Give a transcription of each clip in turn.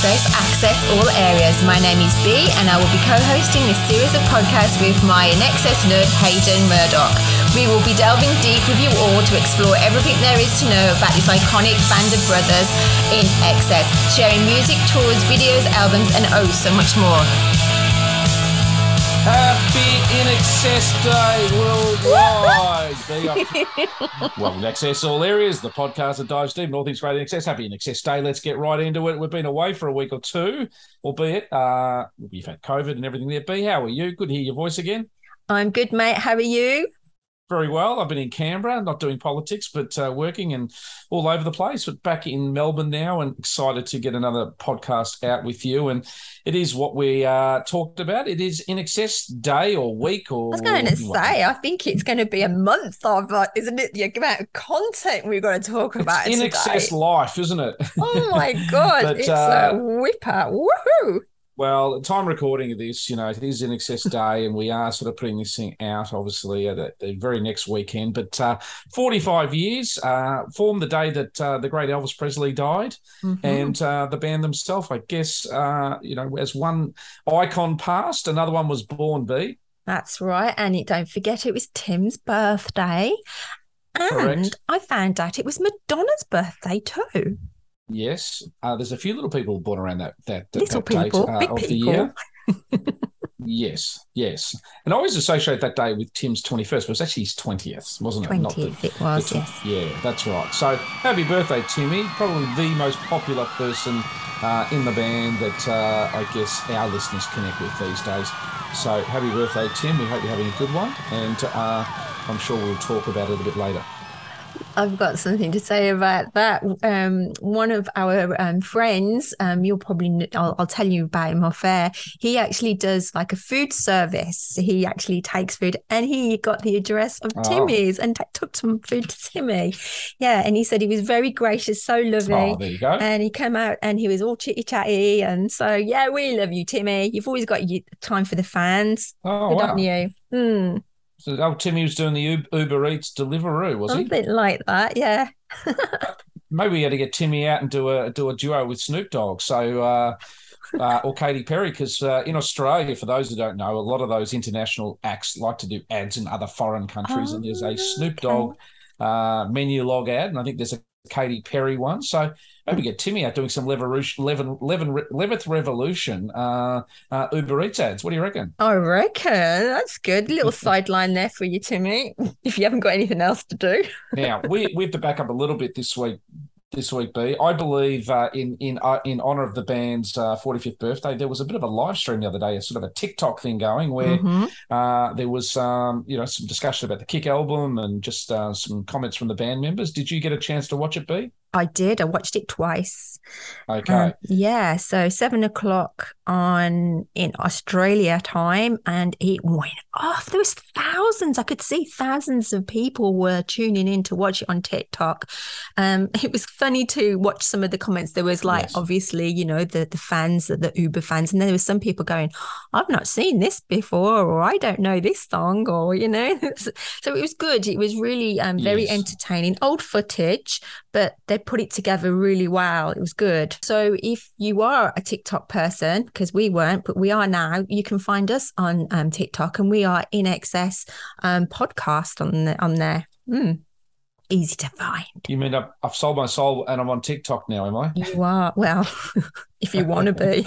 to Access All Areas. My name is B and I will be co-hosting this series of podcasts with my INXS nerd Hayden Murdoch. We will be delving deep with you all to explore everything there is to know about this iconic band of brothers in excess, sharing music, tours, videos, albums and oh so much more. Happy INXS Day worldwide. well, INXS All Areas, the podcast that dives deep in all things great INXS. Happy INXS Day. Let's get right into it. We've been away for a week or two, albeit uh, you've had COVID and everything there. B, how are you? Good to hear your voice again. I'm good, mate. How are you? Very well. I've been in Canberra, not doing politics, but uh, working and all over the place. But back in Melbourne now, and excited to get another podcast out with you. And it is what we uh, talked about. It is INXS day or week or. I was going to say, I think it's going to be a month of, uh, isn't it? The amount of content we've got to talk about. It's INXS life, isn't it? Oh my god! but, it's a uh, whipper! Woohoo! Well, time recording of this, you know, it is excess day, and we are sort of putting this thing out, obviously, at the very next weekend. But uh, 45 years uh, formed the day that uh, the great Elvis Presley died, mm-hmm. and uh, the band themselves, I guess, uh, you know, as one icon passed, another one was born. B. That's right, and don't forget it was Tim's birthday, and Correct. I found out it was Madonna's birthday too. Yes, uh, there's a few little people born around that that, little that date uh, of people. the year. yes, yes, and I always associate that day with Tim's 21st, but it was actually his 20th, wasn't it? 20th, it was. The, yes. Yeah, that's right. So happy birthday, Timmy! Probably the most popular person uh, in the band that uh, I guess our listeners connect with these days. So happy birthday, Tim! We hope you're having a good one, and uh, I'm sure we'll talk about it a bit later. I've got something to say about that. Um, one of our um, friends, um, you'll probably, I'll, I'll, tell you about him off air. He actually does like a food service. He actually takes food and he got the address of oh. Timmy's and t- took some food to Timmy. Yeah. And he said he was very gracious, so lovely. Oh, there you go. And he came out and he was all chitty chatty. And so, yeah, we love you, Timmy. You've always got time for the fans. Oh, Good wow. on you. Hmm. So, oh, Timmy was doing the Uber Eats Deliveroo, was Something he? Something like that, yeah. Maybe we had to get Timmy out and do a do a duo with Snoop Dogg. So. Uh, uh, or Katy Perry, because uh, in Australia, for those who don't know, a lot of those international acts like to do ads in other foreign countries, oh, and there's a Snoop Dogg okay. uh, Menulog ad, and I think there's a Katy Perry one. So maybe get Timmy out doing some Levolution, Levin, Levin, Levith Revolution uh, uh, Uber Eats ads. What do you reckon? I reckon that's good. little sideline there for you, Timmy, if you haven't got anything else to do. now we we have to back up a little bit this week this week be. I believe uh, in in uh, in honor of the band's uh, 45th birthday, there was a bit of a live stream the other day, a sort of a TikTok thing going where mm-hmm. Uh, there was um, you know some discussion about the Kick album and just uh, some comments from the band members. Did you get a chance to watch it, B? I did. I watched it twice. Okay. Um, yeah. So seven o'clock on in Australia time, and it went off. There was thousands. I could see thousands of people were tuning in to watch it on TikTok. Um, it was funny to watch some of the comments. There was like, yes. obviously, you know, the the fans, the Uber fans, and then there was some people going, "I've not seen this before," or "I don't know this song," or you know. so it was good. It was really um, very yes. entertaining. Old footage, but they put it together really well. It was good. So if you are a TikTok person, because we weren't, but we are now, you can find us on um, TikTok and we are INXS um, podcast on the, on there. Mm. Easy to find. You mean I've, I've sold my soul and I'm on TikTok now, am I? You are. Well, if you want to be.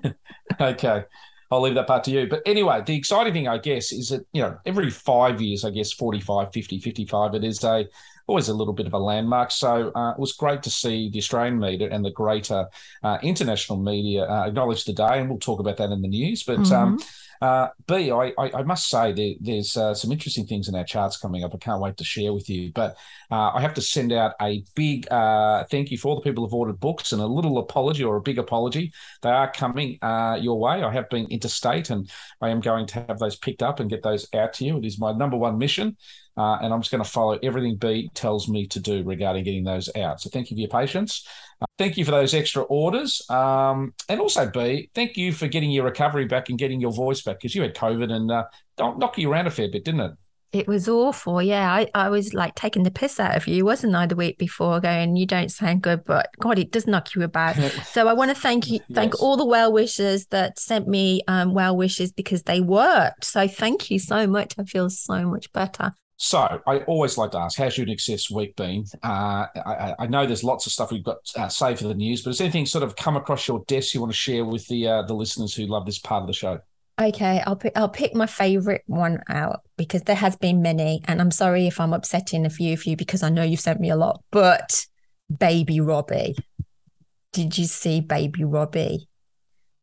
okay. I'll leave that part to you. But anyway, the exciting thing, I guess, is that, you know, every five years, I guess 45, 50, 55, it is a always a little bit of a landmark. So uh, it was great to see the Australian media and the greater uh, international media uh, acknowledge the day, and we'll talk about that in the news. But um, mm-hmm. um, uh, B, I, I, I must say there, there's uh, some interesting things in our charts coming up. I can't wait to share with you. But uh, I have to send out a big uh, thank you for all the people who've ordered books and a little apology or a big apology. They are coming uh, your way. I have been interstate and I am going to have those picked up and get those out to you. It is my number one mission. Uh, and I'm just going to follow everything B tells me to do regarding getting those out. So thank you for your patience. Uh, thank you for those extra orders. Um, and also, B, thank you for getting your recovery back and getting your voice back because you had COVID and uh, knocked you around a fair bit, didn't it? It was awful. Yeah, I, I was like taking the piss out of you, wasn't I, the week before, going, "You don't sound good," but God, it does knock you about. so I want to thank you, thank yes. all the well wishers that sent me um, well wishes because they worked. So thank you so much. I feel so much better. So I always like to ask, how's your INXS week been? Uh, I, I, know there's lots of stuff we've got uh, saved for the news, but has anything sort of come across your desk you want to share with the uh, the listeners who love this part of the show? Okay, I'll pick I'll pick my favorite one out because there has been many, and I'm sorry if I'm upsetting a few of you because I know you've sent me a lot. But Baby Robbie, did you see Baby Robbie?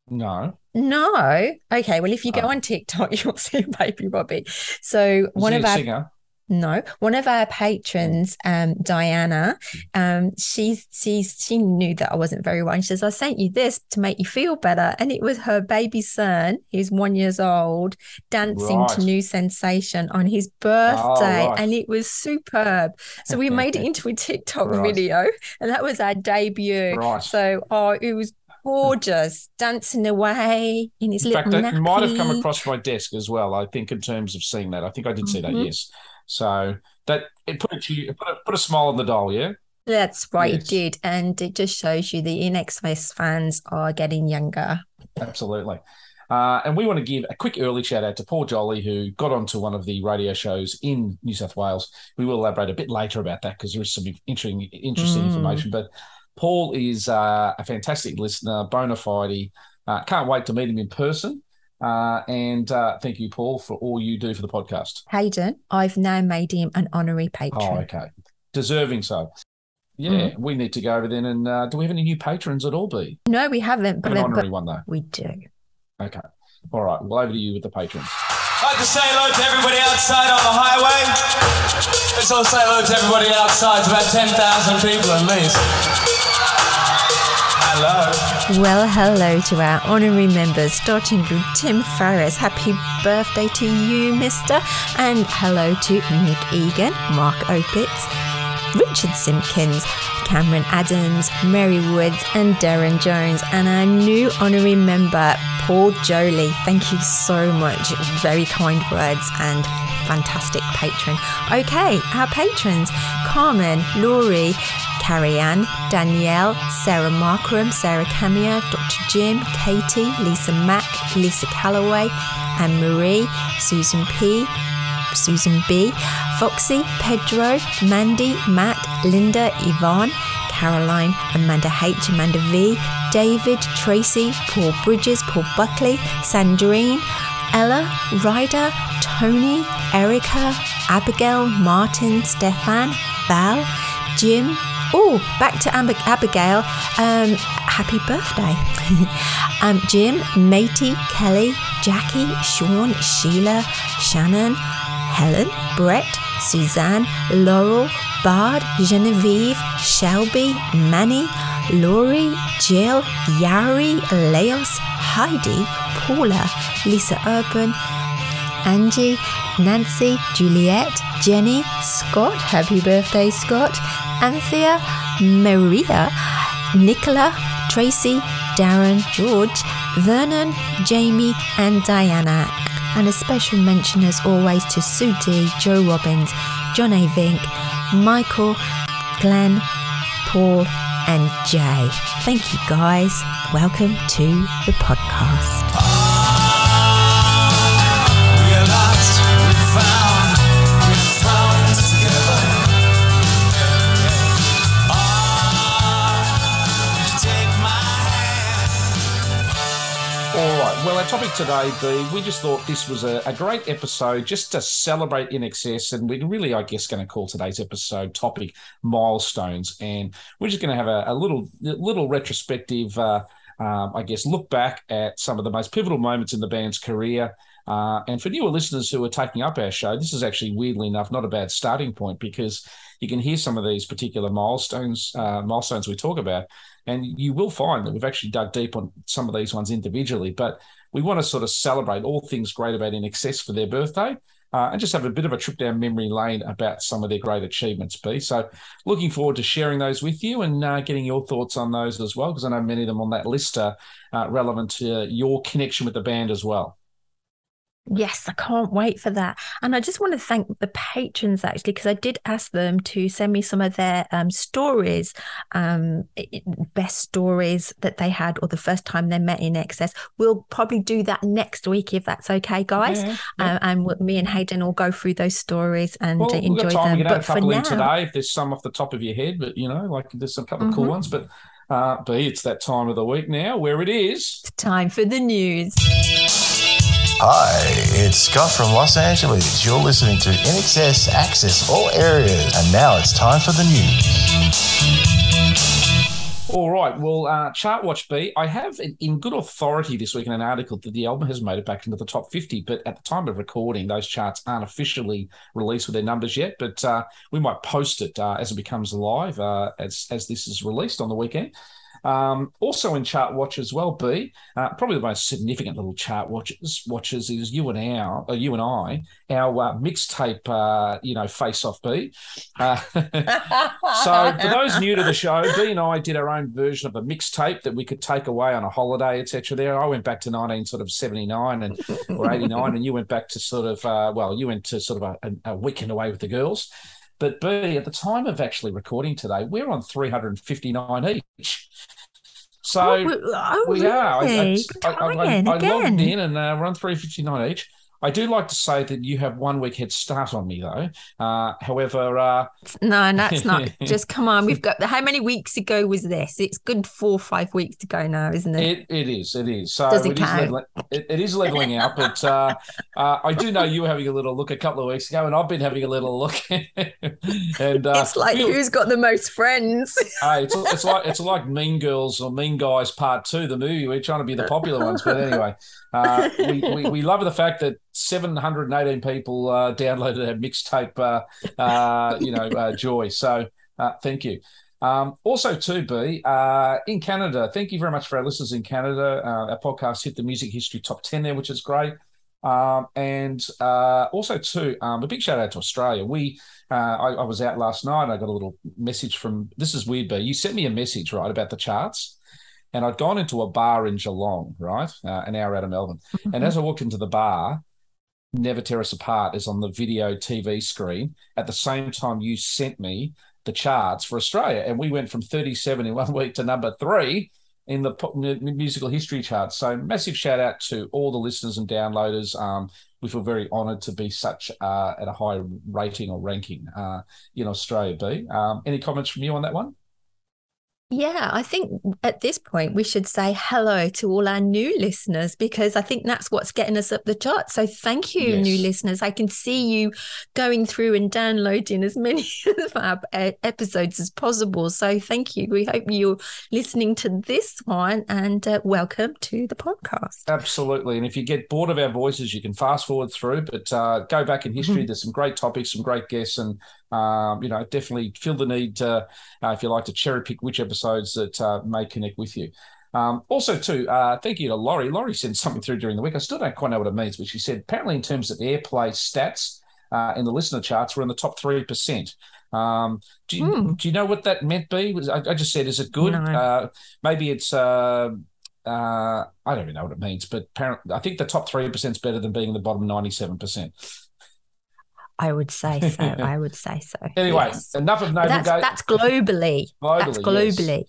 No. No. Okay. Well, if you go oh. on TikTok, you'll see Baby Robbie. So one of our singer? No, one of our patrons, um, Diana, um, she she's she knew that I wasn't very well. And she says, "I sent you this to make you feel better," and it was her baby son, who's one years old, dancing right. to "New Sensation" on his birthday, oh, right. and it was superb. So we made it into a TikTok right. video, and that was our debut. So oh, it was gorgeous, dancing away in his in little. fact, that might have come across my desk as well. I think in terms of seeing that, I think I did see mm-hmm. that. Yes. So that it put it, you put a, put a smile on the doll, yeah. That's right, yes. it did, and it just shows you the INXS fans are getting younger. Absolutely. Uh, and we want to give a quick early shout out to Paul Jolly, who got onto one of the radio shows in New South Wales. We will elaborate a bit later about that because there is some interesting, interesting mm. information. But Paul is uh, a fantastic listener, bona fide. Uh, can't wait to meet him in person. Uh, and uh, thank you, Paul, for all you do for the podcast. Hayden, I've now made him an honorary patron. Oh, okay. Deserving so. Yeah, mm. we need to go over then. And uh, do we have any new patrons at all, B? No, we haven't. But an honorary one, though. We do. Okay. All right. Well, over to you with the patrons. I'd like to say hello to everybody outside on the highway. Let's all say hello to everybody outside. It's about 10,000 people at least. Well, hello to our honorary members, starting with Tim Farriss. Happy birthday to you, mister. And hello to Nick Egan, Mark Opitz, Richard Simpkins, Cameron Adams, Mary Woods, and Darren Jones. And our new honorary member, Paul Jolly. Thank you so much. Very kind words and fantastic patron. Okay, our patrons Carmen, Laurie, Carrie Ann, Danielle, Sarah Markram, Sarah Camia, Dr. Jim, Katie, Lisa Mack, Lisa Calloway, Anne Marie, Susan P., Susan B., Foxy, Pedro, Mandy, Matt, Linda, Yvonne, Caroline, Amanda H, Amanda V, David, Tracy, Paul Bridges, Paul Buckley, Sandrine, Ella, Ryder, Tony, Erica, Abigail, Martin, Stefan, Val, Jim. Oh, back to Ab- Abigail. Um, happy birthday. um, Jim, Matey, Kelly, Jackie, Sean, Sheila, Shannon, Helen, Brett, Suzanne, Laurel, Bard, Genevieve, Shelby, Manny, Laurie, Jill, Yari, Leos, Heidi, Paula, Lisa Urban, Angie, Nancy, Juliet, Jenny, Scott, happy birthday, Scott, Anthea, Maria, Nicola, Tracy, Darren, George, Vernon, Jamie, and Diana. And a special mention, as always, to Sue D, Joe Robbins, John A. Vink, Michael, Glenn, Paul, and Jay. Thank you, guys. Welcome to the podcast. Topic today, B, we just thought this was a, a, great episode just to celebrate INXS. And we're really, I guess, going to call today's episode topic milestones. And we're just going to have a, a little little retrospective, uh, um, I guess, look back at some of the most pivotal moments in the band's career. Uh, and for newer listeners who are taking up our show, this is actually weirdly enough not a bad starting point because you can hear some of these particular milestones uh, milestones we talk about and you will find that we've actually dug deep on some of these ones individually, but we want to sort of celebrate all things great about INXS for their birthday. Uh, and just have a bit of a trip down memory lane about some of their great achievements, B. So, looking forward to sharing those with you and uh, getting your thoughts on those as well, because I know many of them on that list are uh, relevant to your connection with the band as well. Yes, I can't wait for that. And I just want to thank the patrons actually, because I did ask them to send me some of their um, stories, um, best stories that they had or the first time they met INXS. We'll probably do that next week if that's okay, guys. Yeah, yeah. Uh, and me and Hayden will go through those stories and well, enjoy them. We can add a couple in now, today if there's some off the top of your head, but you know, like there's a couple mm-hmm. of cool mm-hmm. ones. But uh, B, it's that time of the week now where it is. It's time for the news. Hi, it's Scott from Los Angeles. You're listening to INXS Access All Areas, and now it's time for the news. All right. Well, uh, Chart Watch B, I have in good authority this week in an article that the album has made it back into the top 50, but at the time of recording, those charts aren't officially released with their numbers yet. But uh, we might post it uh, as it becomes live uh, as, as this is released on the weekend. Um, also in chart watch as well, B, uh, probably the most significant little chart watches watches is you and our, uh, you and I, our uh, mixtape, uh, you know, face off B. Uh, so for those new to the show, B and I did our own version of a mixtape that we could take away on a holiday, etc. There, I went back to nineteen sort of seventy nine and or eighty nine, and you went back to sort of uh, well, you went to sort of a, a weekend away with the girls. But B, at the time of actually recording today, we're on 359 each. So oh, oh, we really? are. I, I, I, I, I logged in and uh, we're on 359 each. I do like to say that you have one week head start on me, though. Uh, however, uh... no, that's not. Just come on. We've got how many weeks ago was this? It's good four or five weeks to go now, isn't it? It, it is. It is. So Does it, it count? Is leveling, it, it is leveling out, but uh, uh, I do know you were having a little look a couple of weeks ago, and I've been having a little look. and uh, it's like who's got the most friends? hey, it's, it's like it's like Mean Girls or Mean Guys Part Two, the movie. We're trying to be the popular ones, but anyway. Uh, we, we, we, love the fact that 718 people uh, downloaded our mixtape, uh, uh, you know, uh, Joy. So uh, thank you. Um, also, too, B, in Canada, thank you very much for our listeners in Canada. our podcast hit the music history top 10 there, which is great. Um, and also, too, um, a big shout out to Australia. We, I, I, was out last night. I got a little message from. This is weird, but You sent me a message right about the charts, and I'd gone into a bar in Geelong, right, uh, an hour out of Melbourne. And as I walked into the bar, Never Tear Us Apart is on the video TV screen at the same time you sent me the charts for Australia. And we went from 37 in one week to number three in the musical history charts. So massive shout out to all the listeners and downloaders. Um, we feel very honoured to be such uh, at a high rating or ranking uh, in Australia. B. Um, any comments from you on that one? Yeah, I think at this point we should say hello to all our new listeners because I think that's what's getting us up the chart. So thank you, yes. new listeners. I can see you going through and downloading as many of our episodes as possible. So thank you. We hope you're listening to this one and uh, welcome to the podcast. Absolutely. And if you get bored of our voices, you can fast forward through, but uh, go back in history. Mm-hmm. There's some great topics, some great guests, and um, you know, definitely feel the need to, uh, if you like, to cherry pick which episodes that uh, may connect with you. Um, also, too, uh, thank you to Laurie. Laurie sent something through during the week. I still don't quite know what it means, but she said apparently in terms of airplay stats uh, in the listener charts, we're in the top three percent. Um, do, you, hmm. do you know what that meant? Be I, I just said, is it good? No. Uh, maybe it's. Uh, uh, I don't even know what it means, but apparently, I think the top three percent is better than being in the bottom ninety-seven percent. I would say so. I would say so. Anyway, yes. enough of navel that's, that's globally. globally. That's globally.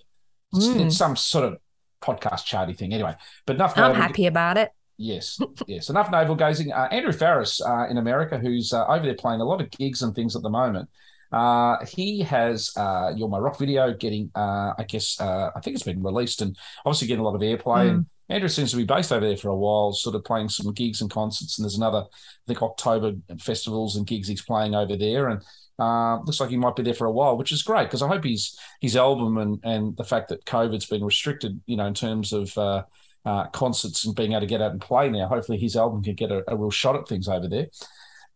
Yes. Mm. It's some sort of podcast charty thing. Anyway, but enough. I'm happy about it. Yes, yes. Enough navel gazing. Uh, Andrew Farriss uh, in America, who's uh, over there playing a lot of gigs and things at the moment. Uh, he has uh, You're My Rock video getting, uh, I guess, uh, I think it's been released and obviously getting a lot of airplay. Mm. And Andrew seems to be based over there for a while, sort of playing some gigs and concerts. And there's another, I think, October festivals and gigs he's playing over there. And uh, looks like he might be there for a while, which is great because I hope his his album and and the fact that COVID's been restricted, you know, in terms of uh, uh, concerts and being able to get out and play now. Hopefully, his album can get a, a real shot at things over there.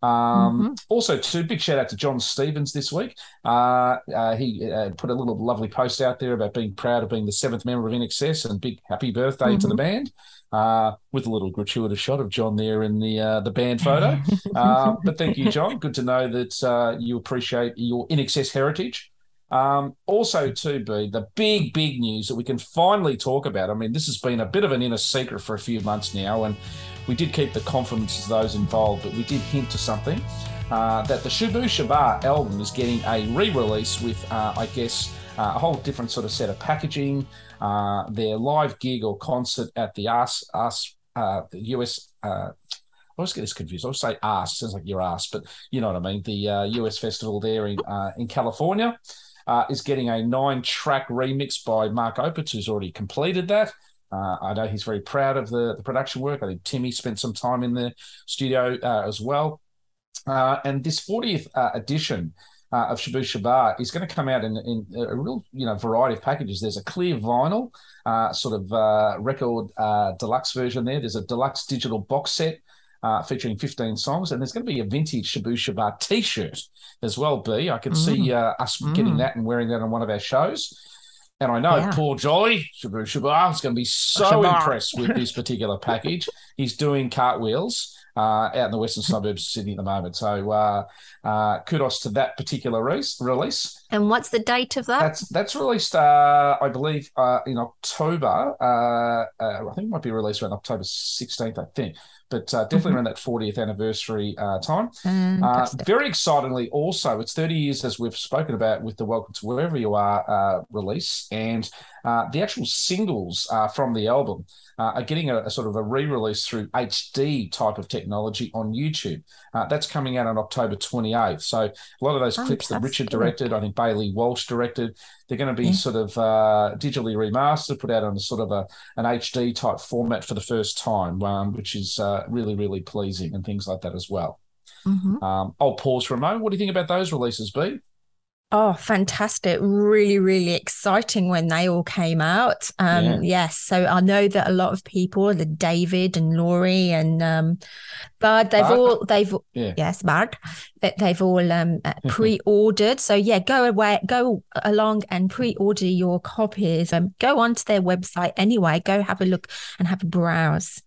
Um, mm-hmm. Also, too, big shout out to Jon Stevens this week. Uh, uh, he uh, put a little lovely post out there about being proud of being the seventh member of INXS and big happy birthday mm-hmm. to the mm-hmm. band. Uh, with a little gratuitous shot of Jon there in the uh, the band photo. Uh, but thank you, Jon. Good to know that you appreciate your INXS heritage. Um, also, to be the big, big news that we can finally talk about. I mean, this has been a bit of an inner secret for a few months now, and we did keep the confidence of those involved, but we did hint to something uh, that the Shabooh Shoobah album is getting a re-release with, uh, I guess, uh, a whole different sort of set of packaging. Uh, their live gig or concert at the Us Us uh, the US. Uh, I always get this confused. I always say ass, sounds like your ass, but you know what I mean. The US festival there in in California uh, is getting a nine track remix by Mark Opitz, who's already completed that. Uh, I know he's very proud of the, the production work. I think Timmy spent some time in the studio uh, as well. Uh, and this 40th uh, edition uh, of Shabooh Shoobah is going to come out in, in, a real you know variety of packages. There's a clear vinyl sort of record deluxe version there. There's a deluxe digital box set. Uh, featuring 15 songs, and there's going to be a vintage Shabooh Shoobah T-shirt as well. B, I could mm. see uh, us mm. getting that and wearing that on one of our shows. And I know yeah. Paul Jolly Shabooh Shoobah is going to be so impressed with this particular package. He's doing cartwheels uh, out in the western suburbs of Sydney at the moment. So uh, uh, kudos to that particular release. And what's the date of that? That's that's released, uh, I believe, uh, in October. Uh, I think it might be released around October 16th, I think but uh, definitely mm-hmm. around that 40th anniversary uh, time. Uh, very excitingly, also, it's 30 years as we've spoken about with the Welcome to Wherever You Are uh, release, and uh, the actual singles uh, from the album are getting a, a, sort of a re-release through HD type of technology on YouTube. that's coming out on October 28th. So a lot of those oh, clips that Richard good. directed, I think Baillie Walsh directed, they're going to be yeah. sort of digitally remastered, put out on a sort of a an HD type format for the first time, um, which is uh, really, really pleasing and things like that as well. Mm-hmm. Um, I'll pause for a moment. What do you think about those releases, B? Oh, fantastic. Really, really exciting when they all came out. Um, yeah. Yes. So I know that a lot of people, the David and Laurie and um, Bud, they've Bud. all, they've, yeah. yes, Bud, that they've all um, uh, pre ordered. so yeah, go away, go along and pre order your copies. Um, go onto their website anyway, go have a look and have a browse.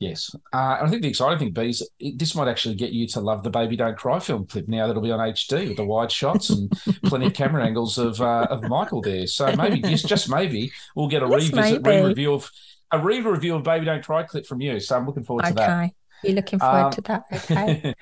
Yes. Uh, I think the exciting thing, B, is this might actually get you to love the Baby Don't Cry film clip now that it'll be on HD with the wide shots and plenty of camera angles of uh, of Michael there. So maybe, just, just maybe, we'll get a yes, revisit, re review of a re review of Baby Don't Cry clip from you. So I'm looking forward to okay. that. Okay. You're looking forward um, to that. Okay.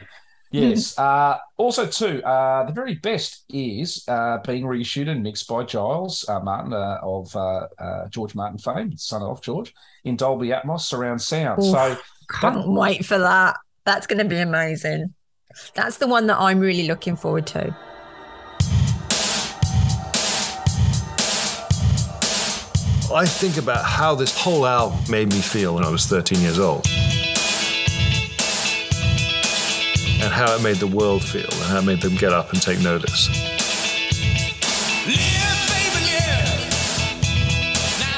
Yes. uh, also, too, uh, the very best is uh, being reissued and mixed by Giles uh, Martin uh, of uh, George Martin fame, son of George, in Dolby Atmos surround sound. Oof, so can't that- wait for that. That's going to be amazing. That's the one that I'm really looking forward to. I think about how this whole album made me feel when I was 13 years old. And how it made the world feel and how it made them get up and take notice.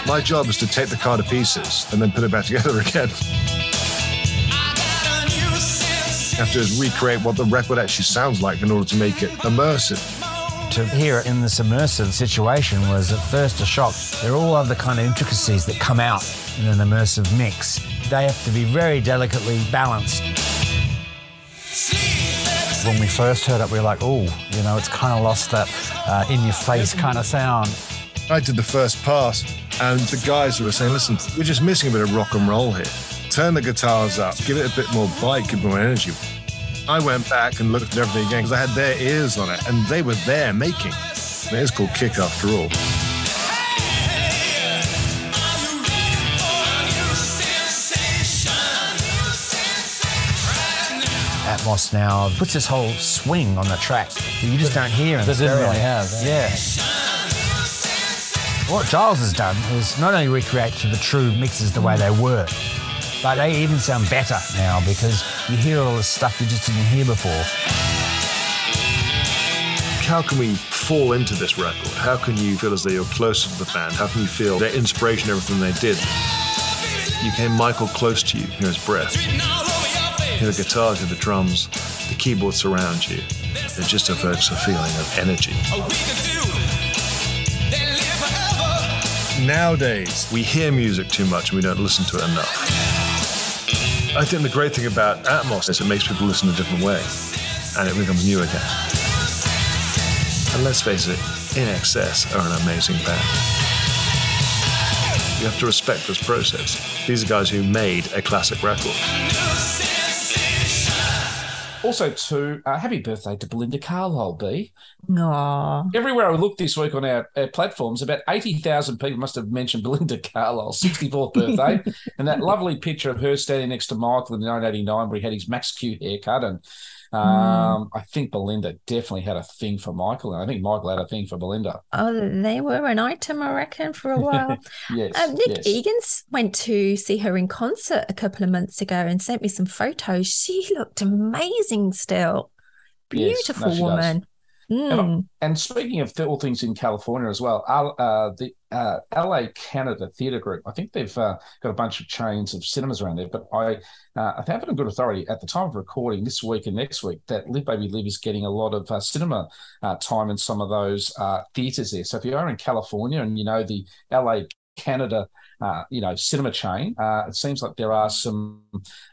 My job is to take the car to pieces and then put it back together again. You have to recreate what the record actually sounds like in order to make it immersive. To hear it in this immersive situation was at first a shock. There are all other kind of intricacies that come out in an immersive mix. They have to be very delicately balanced when we first heard it, we were like, oh, you know, it's kind of lost that uh, in your face kind of sound. I did the first pass, and the guys were saying, listen, we're just missing a bit of rock and roll here. Turn the guitars up, give it a bit more bite, give it more energy. I went back and looked at everything again because I had their ears on it, and they were there making. It is called Kick after all. Atmos now puts this whole swing on the track that you just don't hear. That didn't really have. Eh? Yeah. What Giles has done is not only recreate to the true mixes the way they were, but they even sound better now because you hear all the stuff you just didn't hear before. How can we fall into this record? How can you feel as though you're closer to the band? How can you feel their inspiration, everything they did? You came Michael close to you, hear his breath hear the guitars, the drums, the keyboard surround you. It just evokes a feeling of energy. Nowadays, we hear music too much and we don't listen to it enough. I think the great thing about Atmos is it makes people listen a different way and it becomes new again. And And let's face it, INXS are an amazing band. You have to respect this process. These are guys who made a classic record. Also, too, uh, happy birthday to Belinda Carlisle, B. Aw. Everywhere I look this week on our, our platforms, about 80,000 people must have mentioned Belinda Carlisle's 64th birthday. and that lovely picture of her standing next to Michael in 1989 where he had his Max Q haircut. And um, I think Belinda definitely had a thing for Michael. And I think Michael had a thing for Belinda. Oh, they were an item, I reckon, for a while. Yes. Um, Nick yes. Egan's went to see her in concert a couple of months ago and sent me some photos. She looked amazing still. Yes, Beautiful no, she does. Mm. And speaking of all things in California as well, uh, the uh, LA Canada Theatre Group, I think they've uh, got a bunch of chains of cinemas around there. But I, uh, I have it on good authority at the time of recording this week and next week that Live Baby Live is getting a lot of uh, cinema uh, time in some of those uh, theatres there. So if you are in California and you know the LA Canada, uh, you know, cinema chain. Uh, it seems like there are some,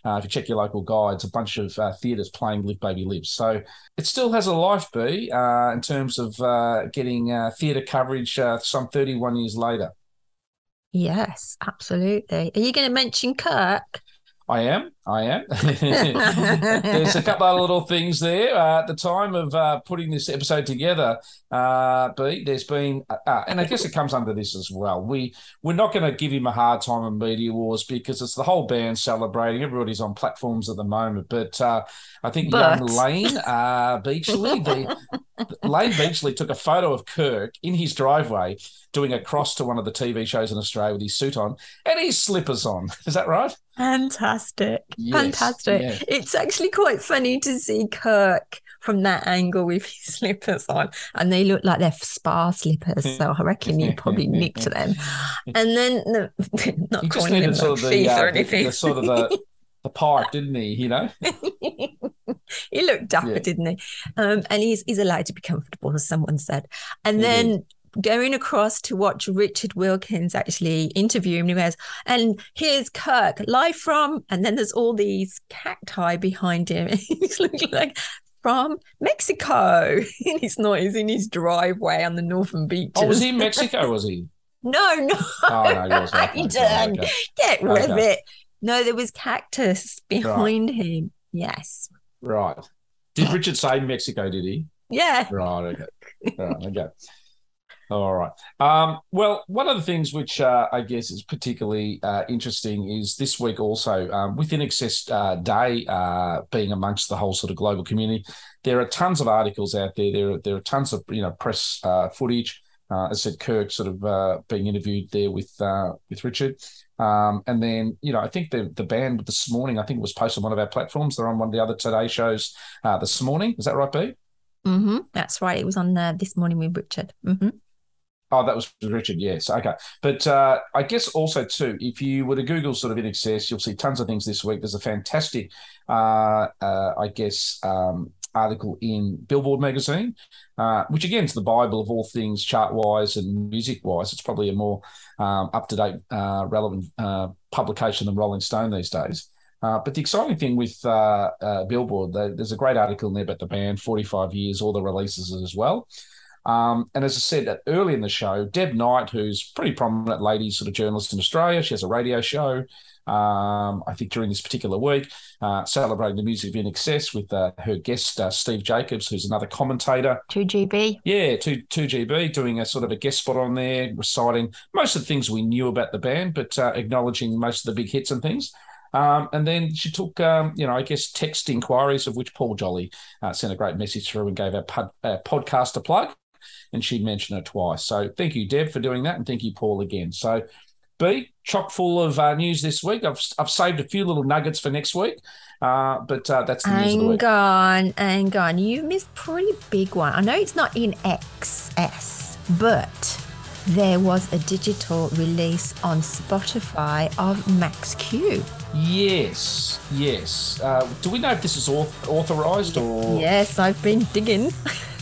uh, if you check your local guides, a bunch of uh, theatres playing Live Baby Live. So it still has a life, B, uh, in terms of uh, getting uh, theatre coverage uh, some 31 years later. Yes, absolutely. Are you going to mention Kirk? I am. I am. There's a couple of little things there. Uh, at the time of uh, putting this episode together, uh, B, there's been, uh, and I guess it comes under this as well. We we're not going to give him a hard time on Media Wars because it's the whole band celebrating. Everybody's on platforms at the moment, but uh, I think young Layne uh, Beachley, the, Layne Beachley took a photo of Kirk in his driveway doing a cross to one of the TV shows in Australia with his suit on and his slippers on. Is that right? Fantastic. Yes, Fantastic. yeah. It's actually quite funny to see Kirk from that angle with his slippers on. And they look like they're spa slippers. So I reckon you probably nicked them. And then, no, not He calling them sort of the, uh, or anything. the sort of the the pipe, didn't he? You know, he looked dapper, Yeah. didn't he? Um, and he's he's allowed to be comfortable, as someone said. And He then going across to watch Richard Wilkins actually interview him, he goes, and here's Kirk live from, and then there's all these cacti behind him. he's looking like from Mexico. and he's not, he's in his driveway on the northern beaches. oh, was he in Mexico? Was he? No, no. Oh no, he wasn't. Okay. Get with Okay. it. No, there was cactus behind him. Yes. Right. Did Richard say Mexico? Did he? Yeah. Right. Okay. Right. Okay. All right. Um, well, one of the things which uh, I guess is particularly uh, interesting is this week also um, within Access uh, Day uh, being amongst the whole sort of global community. There are tons of articles out there. There are, there are tons of you know press uh, footage. Uh, I said, Kirk sort of uh, being interviewed there with uh, with Richard, um, and then you know I think the the band this morning I think it was posted on one of our platforms. They're on one of the other Today shows uh, this morning. Is that right, B? hmm That's right. It was on uh, this morning with Richard. hmm Oh, that was Richard. Yes. Okay. But uh, I guess also too, if you were to Google sort of INXS, you'll see tons of things this week. There's a fantastic, uh, uh, I guess, um, article in Billboard magazine, uh, which again is the bible of all things chart wise and music wise. It's probably a more um, up to date, uh, relevant uh, publication than Rolling Stone these days. Uh, but the exciting thing with uh, uh, Billboard, there- there's a great article in there about the band, 45 years, all the releases as well. Um, and as I said uh, early in the show, Deb Knight, who's a pretty prominent lady sort of journalist in Australia, she has a radio show. Um, I think during this particular week, uh, celebrating the music of INXS with uh, her guest uh, Steve Jacobs, who's another commentator. 2GB. Yeah, two two GB doing a sort of a guest spot on there, reciting most of the things we knew about the band, but uh, acknowledging most of the big hits and things. Um, and then she took, um, you know, I guess text inquiries of which Paul Jolly uh, sent a great message through and gave our pod, uh, podcast a plug, and she mentioned it twice. So thank you, Deb, for doing that, and thank you, Paul, again. So. B, chock full of uh, news this week. I've, I've saved a few little nuggets for next week, uh, but uh, that's the news of the Hang week. on, hang on. You missed a pretty big one. I know it's not in XS, but there was a digital release on Spotify of Max Q. Yes, yes. Uh, do we know if this is auth- authorized or? Yes, I've been digging.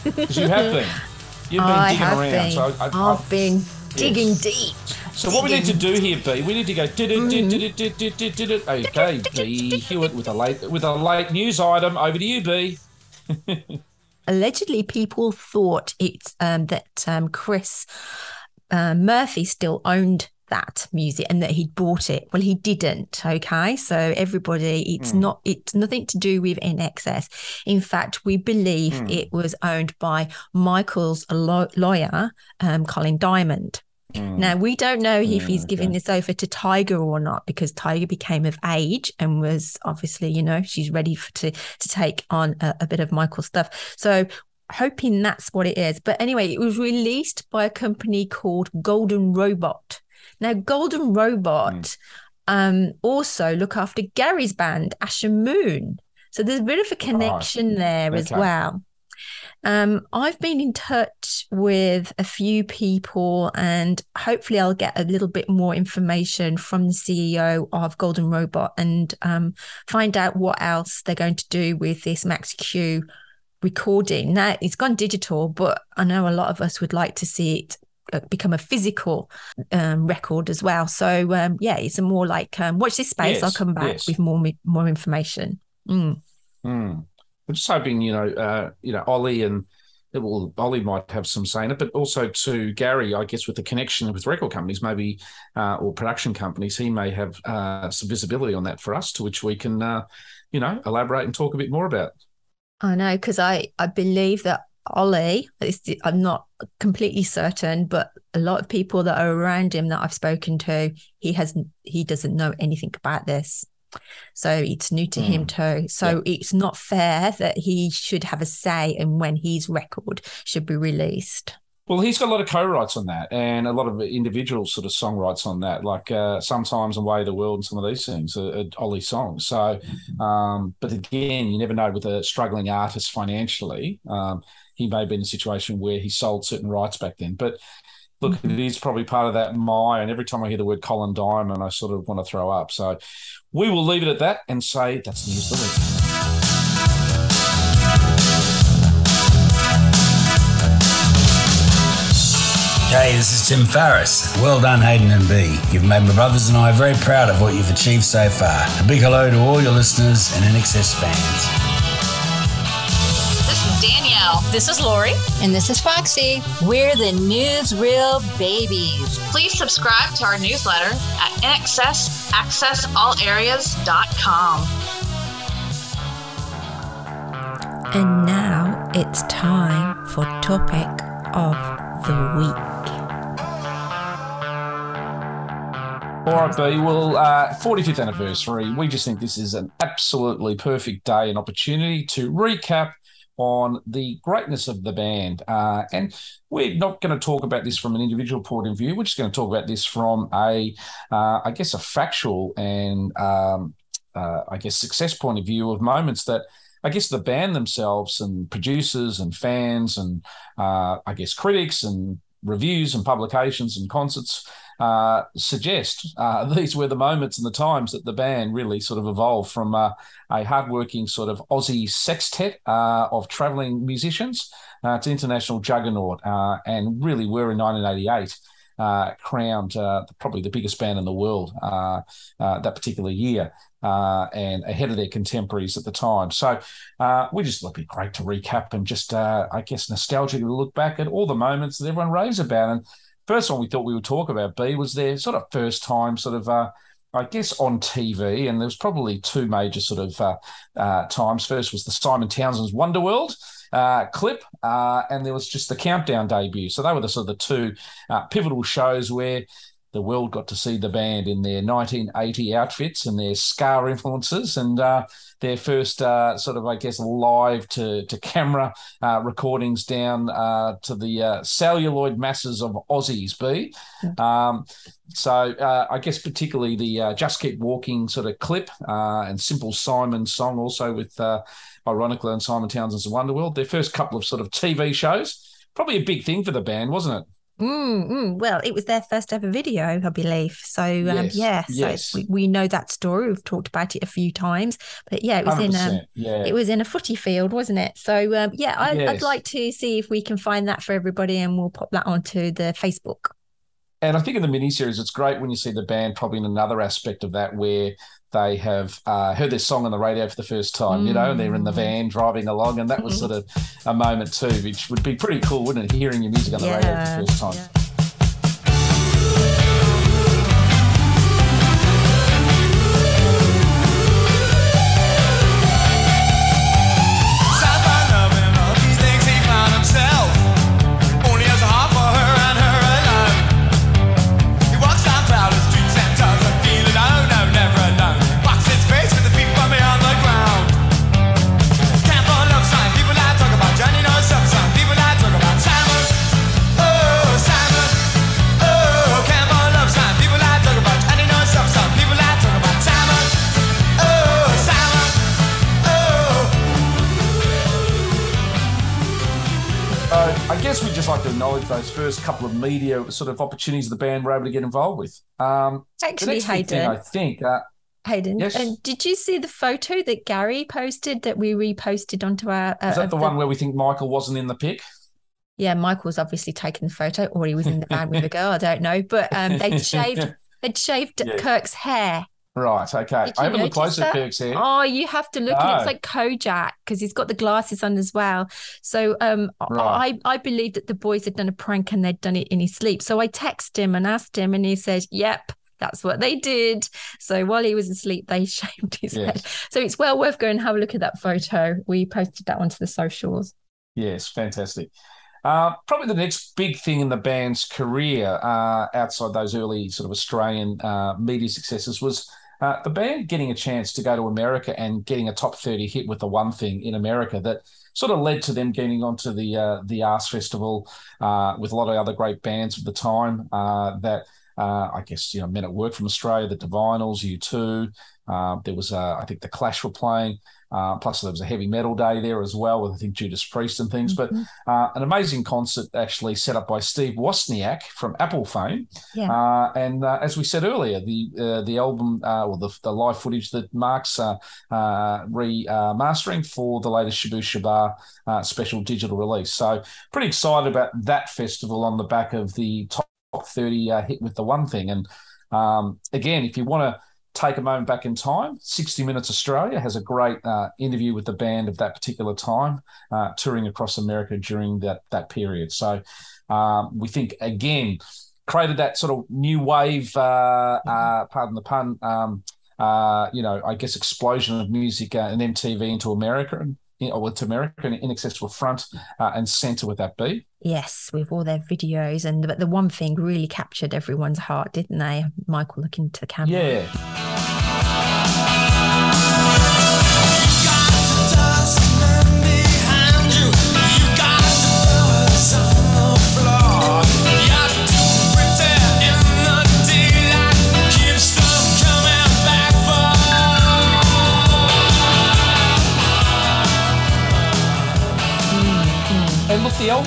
You have been. You've been I digging have around. been. So, I, I've I- been digging Yes. deep. so what we need to do here, B, we need to go. Okay, B Hewitt with a late with a late news item. Over to you, B. allegedly people thought it's um, that um, Chris uh, Murphy still owned that music and that he'd bought it. Well, he didn't. Okay. So everybody, it's mm. not, it's nothing to do with INXS. In fact, we believe mm. it was owned by Michael's lo- lawyer, um, Colin Diamond. Mm. Now, we don't know if he's giving this over to Tiger or not because Tiger became of age and was obviously, you know, she's ready for, to, to take on a, a bit of Michael's stuff. So hoping that's what it is. But anyway, it was released by a company called Golden Robot. Now, Golden Robot mm. um, also look after Gary's band, Asher Moon. So there's a bit of a connection right. there okay. as well. Um, I've been in touch with a few people, and hopefully, I'll get a little bit more information from the CEO of Golden Robot and um, find out what else they're going to do with this Max Q recording. Now, it's gone digital, but I know a lot of us would like to see it uh, become a physical um, record as well. So um, yeah, it's a more like um, watch this space. Yes, I'll come back yes. with more more information. Mm. Mm. I'm just hoping you know uh, you know Ollie and well Ollie might have some say in it, but also to Gary, I guess with the connection with record companies, maybe uh, or production companies, he may have uh, some visibility on that for us, to which we can uh, you know elaborate and talk a bit more about. I know because I I believe that Ollie, I'm not completely certain, but a lot of people that are around him that I've spoken to, he hasn't, he doesn't know anything about this. So it's new to mm. him too. So yeah. it's not fair that he should have a say in when his record should be released. Well, he's got a lot of co-writes on that, and a lot of individual sort of songwrites on that. Like uh, sometimes "Way of the World" and some of these things are, are Ollie songs. So, um, but again, you never know with a struggling artist financially. Um, he may be in a situation where he sold certain rights back then. But look, mm-hmm. it is probably part of that my. And every time I hear the word Colin Diamond, I sort of want to throw up. So we will leave it at that and say that's news of the week. Hey, this is Tim Farriss. Well done, Hayden and B. You've made my brothers and I very proud of what you've achieved so far. A big hello to all your listeners and INXS fans. Danielle. This is Lori. And this is Foxy. We're the Newsreel Babies. Please subscribe to our newsletter at INXSAccessAllAreas.com. And now it's time for topic of the week. All right, B. Well, uh, 45th anniversary. We just think this is an absolutely perfect day and opportunity to recap on the greatness of the band. Uh, and we're not going to talk about this from an individual point of view. We're just going to talk about this from a, uh, I guess, a factual and um, uh, I guess success point of view of moments that. I guess the band themselves and producers and fans and uh, I guess critics and reviews and publications and concerts uh, suggest uh, these were the moments and the times that the band really sort of evolved from uh, a hardworking sort of Aussie sextet uh, of traveling musicians uh, to international juggernaut, and really were in 1988. crowned probably the biggest band in the world that particular year. Uh, and ahead of their contemporaries at the time. So uh, we just thought it'd be great to recap and just, uh, I guess, nostalgic to look back at all the moments that everyone raves about. And first one we thought we would talk about, B, was their sort of first time sort of uh, I guess on TV, and there was probably two major sort of uh, uh, times. First was the Simon Townsend's Wonderworld uh, clip, uh, and there was just the Countdown debut. So they were the sort of the two uh, pivotal shows where the world got to see the band in their 1980 outfits and their ska influences and uh, their first uh, sort of, I guess, live to, to camera uh, recordings down uh, to the uh, celluloid masses of Aussies, B. Um, so uh, I guess particularly the Just Keep Walking sort of clip and Simple Simon song also with, ironically, and Simon Townsend's Wonderworld, their first couple of sort of TV shows. Probably a big thing for the band, wasn't it? Mm, mm, Well, it was their first ever video, I believe. So um, yes, yeah, so we, we know that story. We've talked about it a few times, but yeah, it was in um, yeah. it was in a footy field, wasn't it? So um, yeah, I, yes. I'd like to see if we can find that for everybody, and we'll pop that onto the Facebook. and I think in the mini series, it's great when you see the band probably in another aspect of that where they have uh, heard their song on the radio for the first time, you know, and they're in the Mm. van driving along, and that was sort of a moment too, which would be pretty cool, wouldn't it? Hearing your music on the radio for the first time. yeah. Just like to acknowledge those first couple of media sort of opportunities the band were able to get involved with. Um, Actually, Hayden, I think, uh, Hayden, Yes? and did you see the photo that Gary posted that we reposted onto our? Uh, is that of the one where we think Michael wasn't in the pic? Yeah, Michael's obviously taken the photo, or he was in the van with a girl. I don't know, but um, they'd shaved, they'd shaved Yeah. Kirk's hair. Right, okay. I haven't looked close at? Kirk's hair. Oh, you have to look. It looks like Kojak because he's got the glasses on as well. So um, Right. I I believe that the boys had done a prank and they'd done it in his sleep. So I texted him and asked him, and he said, "Yep." That's what they did. So while he was asleep, they shaved his Yes. head. So it's well worth going and have a look at that photo. We posted that onto the socials. Yes, fantastic. Uh, probably the next big thing in the band's career, uh, outside those early sort of Australian uh, media successes, was uh, the band getting a chance to go to America and getting a top thirty hit with the One Thing in America that sort of led to them getting onto the uh, the Arts Festival uh, with a lot of other great bands of the time. Uh, that uh, I guess you know men at work from Australia, the Divinyls, U two. Uh, there was I think the Clash were playing. Uh, plus, there was a heavy metal day there as well with I think Judas Priest and things. But uh, an amazing concert actually set up by Steve Wozniak from Apple fame. Yeah. Uh, and uh, as we said earlier, the uh, the album uh, or the, the live footage that Mark's uh, uh, remastering for the latest Shabooh Shoobah uh, special digital release. So pretty excited about that festival on the back of the top 30 uh, hit with the one thing. And um, again, if you want to take a moment back in time, 60 Minutes Australia has a great uh, interview with the band of that particular time, uh, touring across America during that that period. So um, we think again created that sort of new wave, uh, uh, pardon the pun, um, uh, you know, I guess explosion of music uh, and MTV into America and know, to America and inaccessible front uh, and center would that be? Yes, with all their videos, and the, the one thing really captured everyone's heart, didn't they? Michael looking to the camera. Yeah.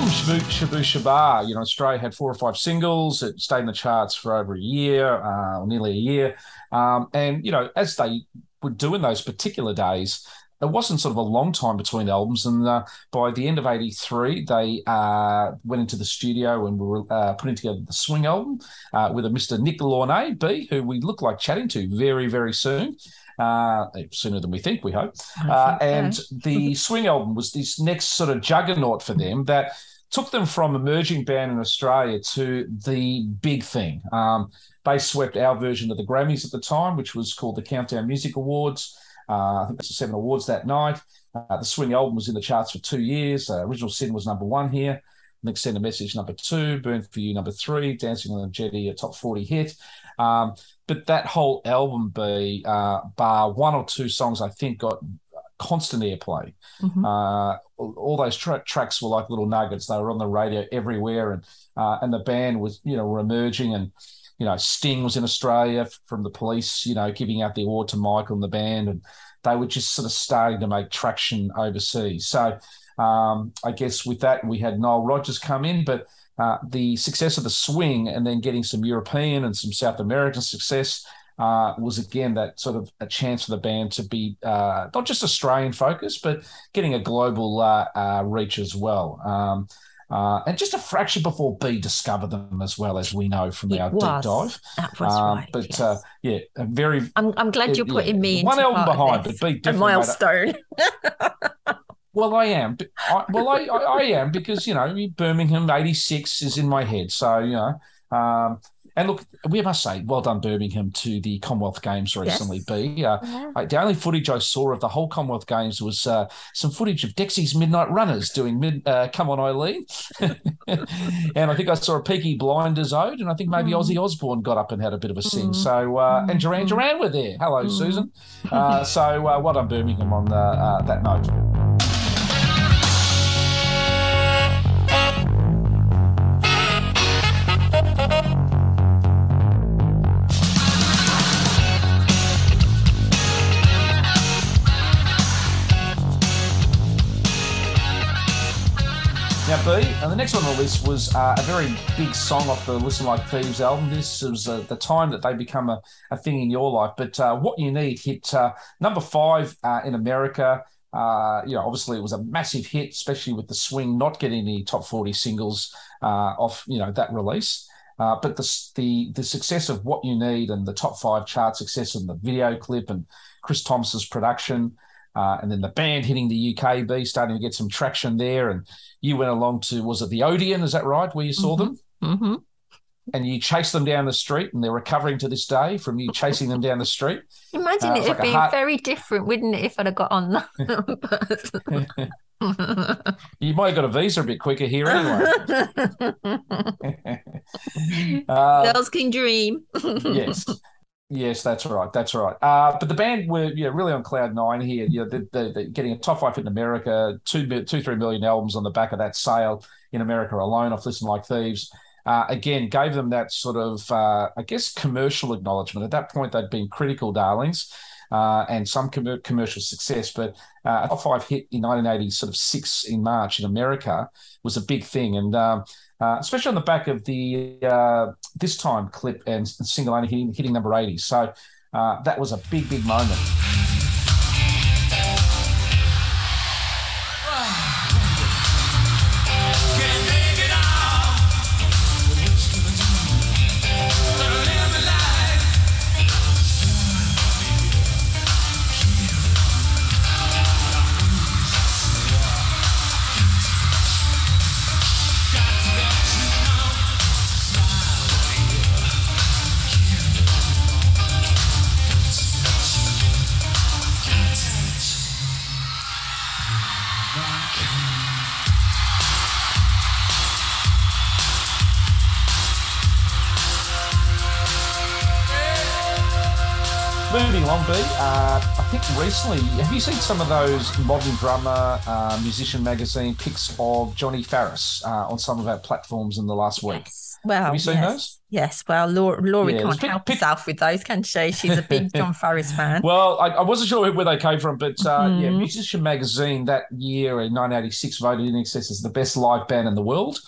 Shabu, Shabooh Shoobah, you know, Australia had four or five singles. It stayed in the charts for over a year, uh, nearly a year. Um, and, you know, as they were doing those particular days, it wasn't sort of a long time between albums. And uh, by the end of 83, they uh, went into the studio and were uh, putting together the Swing album uh, with a Mr. Nick Launay, B, who we look like chatting to very, very soon. Uh, sooner than we think, we hope. Uh, and the Swing album was this next sort of juggernaut for them that took them from emerging band in Australia to the big thing. Um, they swept our version of the Grammys at the time, which was called the Countdown Music Awards. Uh, I think it's the seven awards that night. Uh, the Swing album was in the charts for two years. Uh, Original Sin was number one here. Nick Send a Message number two, Burn for You number three, Dancing on the Jetty a top 40 hit. Um, but that whole album, be uh, bar one or two songs, I think got constant airplay. Mhm. Uh, all, all those tra- tracks were like little nuggets. They were on the radio everywhere, and uh, and the band was you know were emerging, and you know Sting was in Australia f- from the Police, you know giving out the award to Michael and the band, and they were just sort of starting to make traction overseas. So um, I guess with that we had Nile Rodgers come in, but uh, the success of the swing and then getting some European and some South American success uh, was again that sort of a chance for the band to be uh, not just Australian focused, but getting a global uh, uh, reach as well. Um, Uh, and just a fraction before B discovered them as well as we know from It our was. deep dive. That was Um, right. but yes. uh, yeah, a very I'm, I'm glad you're yeah, putting me one album behind, but B definitely a- milestone. Well, I am. I, well, I, I, I am because you know Birmingham '86 is in my head. So you know, um, and look, we must say, well done Birmingham to the Commonwealth Games recently. B. Uh, Yeah. The only footage I saw of the whole Commonwealth Games was uh, some footage of Dexy's Midnight Runners doing mid, uh, "Come On Eileen," and I think I saw a Peaky Blinders ode, and I think maybe Mm. Ozzy Osbourne got up and had a bit of a sing. Mm. So uh, and Duran Mm. Duran were there. Hello, Mm. Susan. Uh, so uh, well done Birmingham on the, uh, that note. And the next one on the list was uh, a very big song off the Listen Like Thieves album. This was uh, the time that they become a, a thing in your life. But uh, What You Need hit uh, number five uh, in America. Uh, you know, obviously it was a massive hit, especially with the swing not getting any top 40 singles off, you know, that release. But the, the the success of What You Need and the top five chart success and the video clip and Chris Thomas's production, uh, and then the band hitting the UKB, starting to get some traction there. And you went along to, was it the Odeon? Is that right? Where you saw Mhm. them? hmm And you chased them down the street and they're recovering to this day from you chasing them down the street. Imagine Uh, it would like a be heart- very different, wouldn't it, if I'd have got on that? you might have got a visa a bit quicker here anyway. uh, Girls can dream. yes. Yes, that's right. That's right. Uh, but the band were really on cloud nine here. You know, they- they- they're getting a top five hit in America, two, two, three million albums on the back of that sale in America alone off Listen Like Thieves. Uh, again, gave them that sort of, uh, I guess, commercial acknowledgement. At that point, they'd been critical darlings uh, and some com- commercial success. But uh, a top five hit in 1980, sort of six in March in America, was a big thing. And um, uh, especially on the back of the uh, this time clip and single only hitting, hitting number 80. So uh, that was a big, big moment. Moving along, B, uh, I think recently, have you seen some of those modern drummer uh, musician magazine pics of Johnny Farriss uh, on some of our platforms in the last week? Yes. Well, Have you seen yes. those? Yes. Well, Laura, Laurie Yeah, can't help herself with those, can she? She's a big Jon Farriss fan. Well, I, I wasn't sure where they came from, but uh, yeah, Mhm. Musician Magazine that year in 1986 voted INXS as the best live band in the world.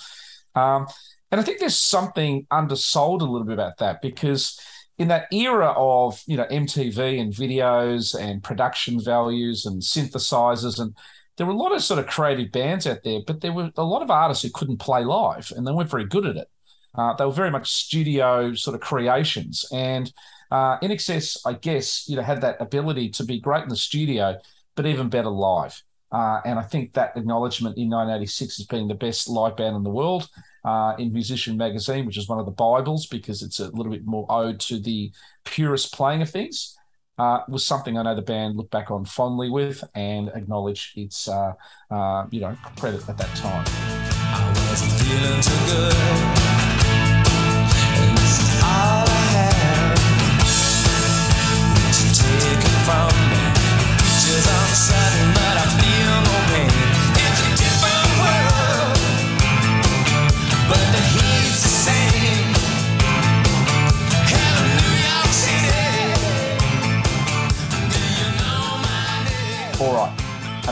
Um, and I think there's something undersold a little bit about that because in that era of you know MTV and videos and production values and synthesizers and there were a lot of sort of creative bands out there, but there were a lot of artists who couldn't play live and they weren't very good at it. Uh, they were very much studio sort of creations, and uh, INXS, I guess, you know, had that ability to be great in the studio, but even better live. Uh, and I think that acknowledgement in 1986 as being the best live band in the world uh, in Musician Magazine, which is one of the Bibles because it's a little bit more ode to the purest playing of things, uh, was something I know the band looked back on fondly with and acknowledge its, uh, uh, you know, credit at that time. I wasn't feeling too good.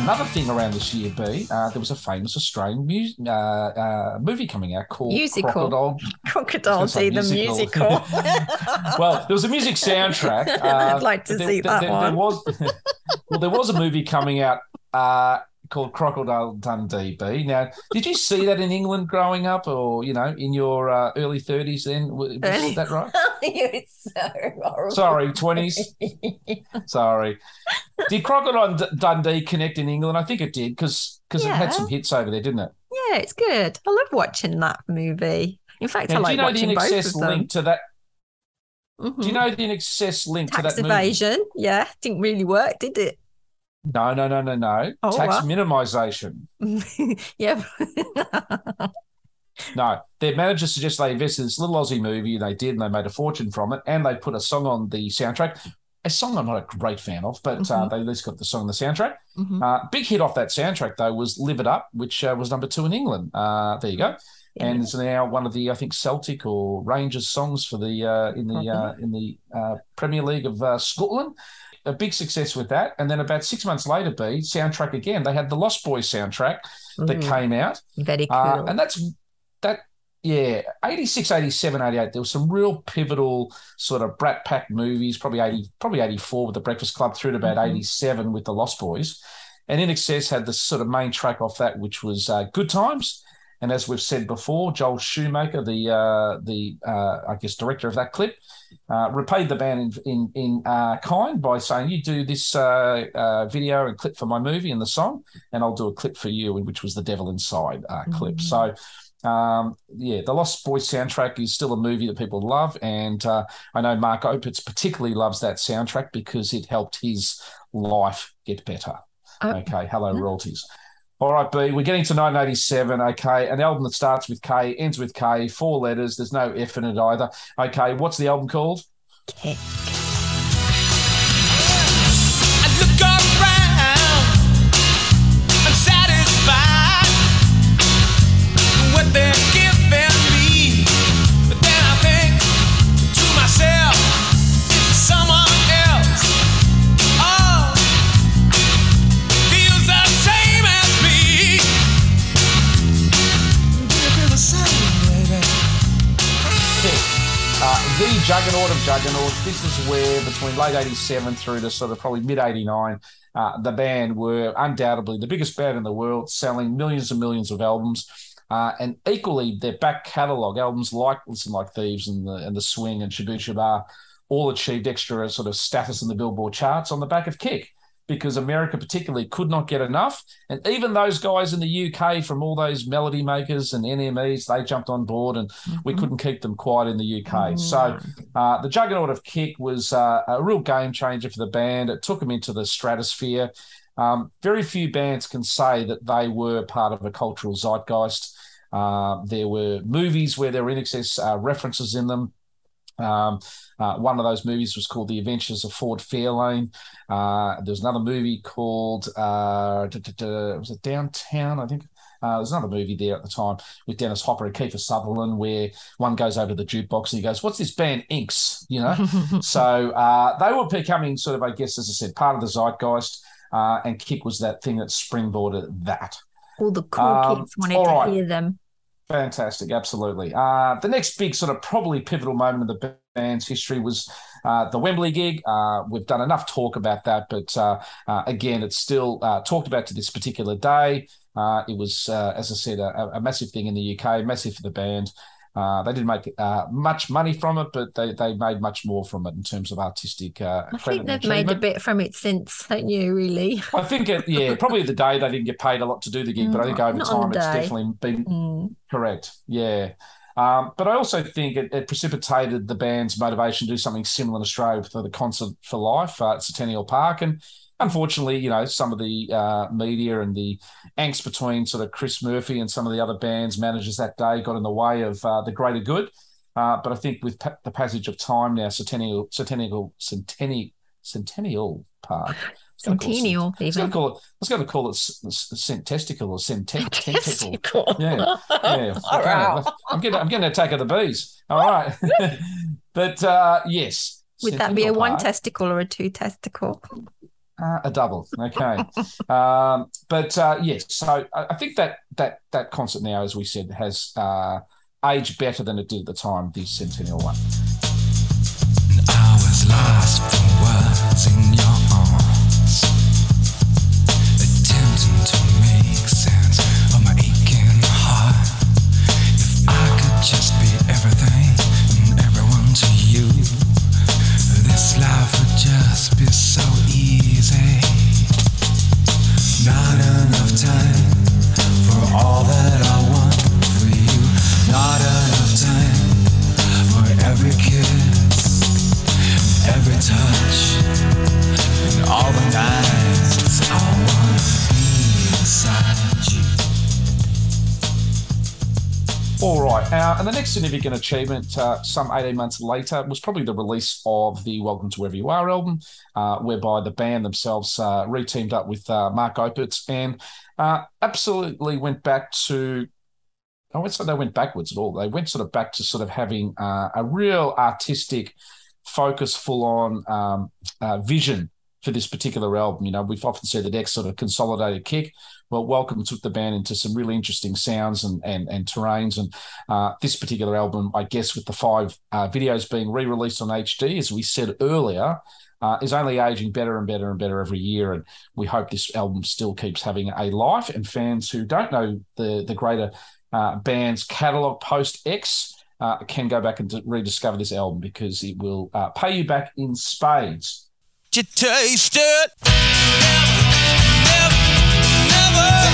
Another thing around this year, B, uh, there was a famous Australian mu- uh, uh, movie coming out called Musical. Crocodile. Crocodile was the musical. musical. well, there was a music soundtrack. Uh, I'd like to there- see there- that there- one. There was, well, there was a movie coming out uh, called Crocodile Dundee. B. Now, did you see that in England growing up, or you know, in your uh, early thirties? Then was Early- that right? So horrible. Sorry, twenties. Sorry. Did Crocodile D- Dundee connect in England? I think it did because because it had some hits over there, didn't it? Yeah, it's good. I love watching that movie. In fact, I Now, do like you know the watching in both of them. link to that? Mhm. Do you know the in excess link Tax to that movie? evasion? Yeah, didn't really work, did it? No, no, no, no, no. Oh, Tax what? minimization. yeah. No, their manager suggested they invest in this little Aussie movie. They did, and they made a fortune from it. And they put a song on the soundtrack. A song I'm not a great fan of, but uh, Mhm. they at least got the song on the soundtrack. Mhm. Uh, big hit off that soundtrack though was "Live It Up," which uh, was number two in England. Uh, there you go, and it's now one of the I think Celtic or Rangers songs for the uh, in the uh, in the uh, Premier League of uh, Scotland. A big success with that, and then about six months later, B soundtrack again. They had the Lost Boys soundtrack that Mm, came out. Very cool. Uh, and that's that, yeah, 86, 87, 88. There was some real pivotal sort of Brat Pack movies, probably 80, probably 84 with the Breakfast Club through to about Mhm. 87 with the Lost Boys. And INXS had the sort of main track off that, which was uh, Good Times. And as we've said before, Joel Schumacher, the uh, the uh, I guess director of that clip, uh, repaid the band in in, in uh, kind by saying, "You do this uh, uh, video and clip for my movie and the song, and I'll do a clip for you," which was the Devil Inside uh, clip. Mhm. So, um, yeah, the Lost Boys soundtrack is still a movie that people love, and uh, I know Mark Opitz particularly loves that soundtrack because it helped his life get better. Oh. Okay, hello royalties. All right, B, we're getting to 1987. Okay, an album that starts with K, ends with K, four letters. There's no F in it either. Okay, what's the album called? Kick. Juggernaut of juggernauts. This is where between late 87 through to sort of probably mid 89, uh, the band were undoubtedly the biggest band in the world, selling millions and millions of albums. Uh, and equally, their back catalogue, albums like Listen Like Thieves and the, and the Swing and Shabooh Shoobah, all achieved extra sort of status in the Billboard charts on the back of Kick because America particularly could not get enough. And even those guys in the UK from all those melody makers and NMEs, they jumped on board and we Mm-hmm. couldn't keep them quiet in the UK. So uh, the Juggernaut of Kick was uh, a real game changer for the band. It took them into the stratosphere. Um, very few bands can say that they were part of a cultural zeitgeist. Uh, there were movies where there were INXS uh, references in them. Um, uh, one of those movies was called The Adventures of Ford Fairlane. Uh, there's another movie called uh, d- d- d- was it Downtown? I think uh, there's another movie there at the time with Dennis Hopper and Kiefer Sutherland where one goes over to the jukebox and he goes, "What's this band Inks?" You know. so uh, they were becoming sort of, I guess, as I said, part of the zeitgeist. Uh, and Kick was that thing that springboarded that. All the cool Um, kids wanted to right. hear them. Fantastic, absolutely. Uh, the next big sort of probably pivotal moment of the band's history was uh, the Wembley gig. Uh, we've done enough talk about that, but uh, uh, again, it's still uh, talked about to this particular day. It was, as I said, a, a massive thing in the UK, massive for the band. Uh, they didn't make uh, much money from it, but they, they made much more from it in terms of artistic. Uh, I think they've made a bit from it since, don't you, really? I think, it, yeah, probably the day they didn't get paid a lot to do the gig, but I think over time it's definitely been Mm. Correct. Yeah. Um, but I also think it, it precipitated the band's motivation to do something similar in Australia for the Concert for Life uh, at Centennial Park. And unfortunately, you know, some of the uh, media and the angst between sort of Chris Murphy and some of the other band's managers that day got in the way of uh, the greater good. Uh, but I think with pa- the passage of time now, Centennial, Centennial, Centennial, Centennial Park. I was gonna call it Centennial, Cent- I was even. going to call it. I was going to call it s- s- testicle or cent- tentacle. Yeah, yeah. All right. I'm getting, I'm getting an attack of the bees. All right, but uh, yes. Would that be a one Park, testicle or a two testicle? Uh, a double? Okay, um, but uh, yes. So I, think that that that concert now, as we said, has uh, aged better than it did at the time. The Centennial one. All right. Uh, and the next significant achievement, uh, some 18 months later, was probably the release of the Welcome to Wherever You Are album, uh, whereby the band themselves uh, re-teamed up with uh, Mark Opitz and uh, absolutely went back to, I won't say they went backwards at all. They went sort of back to sort of having uh, a real artistic focus, full-on um, uh, vision for this particular album. You know, we've often said the next sort of consolidated kick. Well, Welcome took the band into some really interesting sounds and and, and terrains. And uh, this particular album, I guess, with the five uh, videos being re-released on HD, as we said earlier, uh, is only aging better and better and better every year. And we hope this album still keeps having a life. And fans who don't know the the greater uh, band's catalog post X. Uh, can go back and d- rediscover this album because it will uh, pay you back in spades. you taste it? never.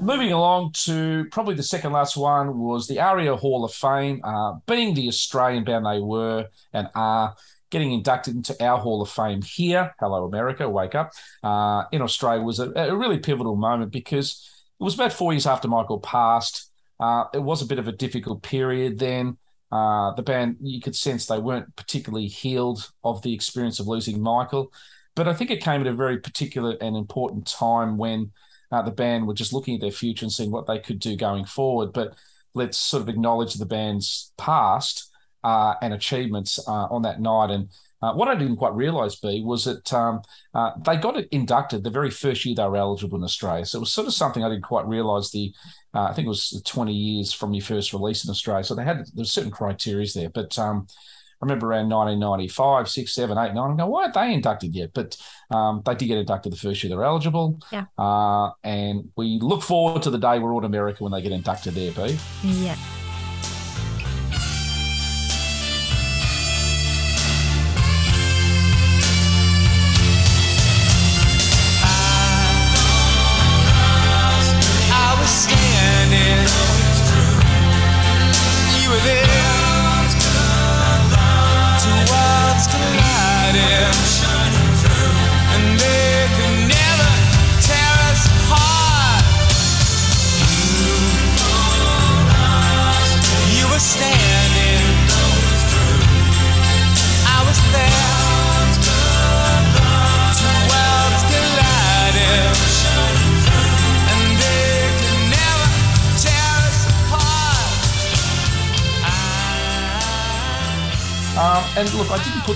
Moving along to probably the second last one was the ARIA Hall of Fame, uh, being the Australian band they were and are getting inducted into our Hall of Fame here. Hello, America, wake up. Uh, in Australia was a, a really pivotal moment because it was about four years after Michael passed. Uh, it was a bit of a difficult period then. Uh, the band, you could sense they weren't particularly healed of the experience of losing Michael. But I think it came at a very particular and important time when uh, the band were just looking at their future and seeing what they could do going forward. But let's sort of acknowledge the band's past uh, and achievements uh, on that night. And uh, what I didn't quite realise, B, was that um, uh, they got it inducted the very first year they were eligible in Australia. So it was sort of something I didn't quite realise. The I think it was 20 years from your first release in Australia. So they had there's certain criteria there. But um, remember around 1995, 6, 7, 8, 9, I go, why aren't they inducted yet? But um, they did get inducted the first year they're eligible. Yeah. Uh, and we look forward to the day we're all in America when they get inducted there, B. Yeah.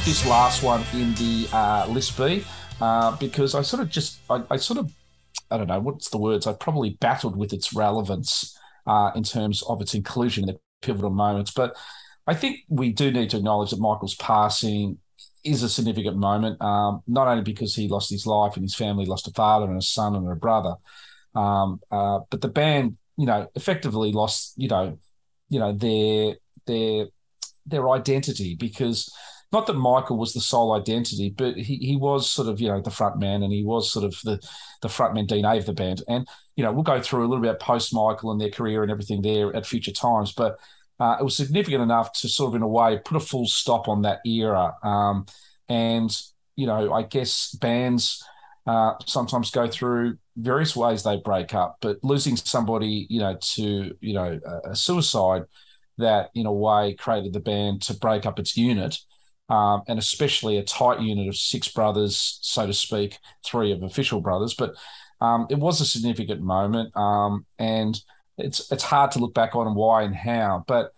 This last one in the uh, list B uh, because I sort of just, I, I sort of, I don't know, what's the words? I probably battled with its relevance uh, in terms of its inclusion in the pivotal moments. But I think we do need to acknowledge that Michael's passing is a significant moment, um, not only because he lost his life and his family lost a father and a son and a brother, um, uh, but the band, you know, effectively lost, you know, you know their their their identity because not that Michael was the sole identity, but he, he was sort of, you know, the front man and he was sort of the, the front man DNA of the band. And, you know, we'll go through a little bit post Michael and their career and everything there at future times. But uh, it was significant enough to sort of, in a way, put a full stop on that era. Um, and, you know, I guess bands uh, sometimes go through various ways they break up, but losing somebody, you know, to, you know, a, a suicide that in a way created the band to break up its unit. Um, and especially a tight unit of six brothers, so to speak, three of official brothers. But um, it was a significant moment, um, and it's it's hard to look back on why and how. But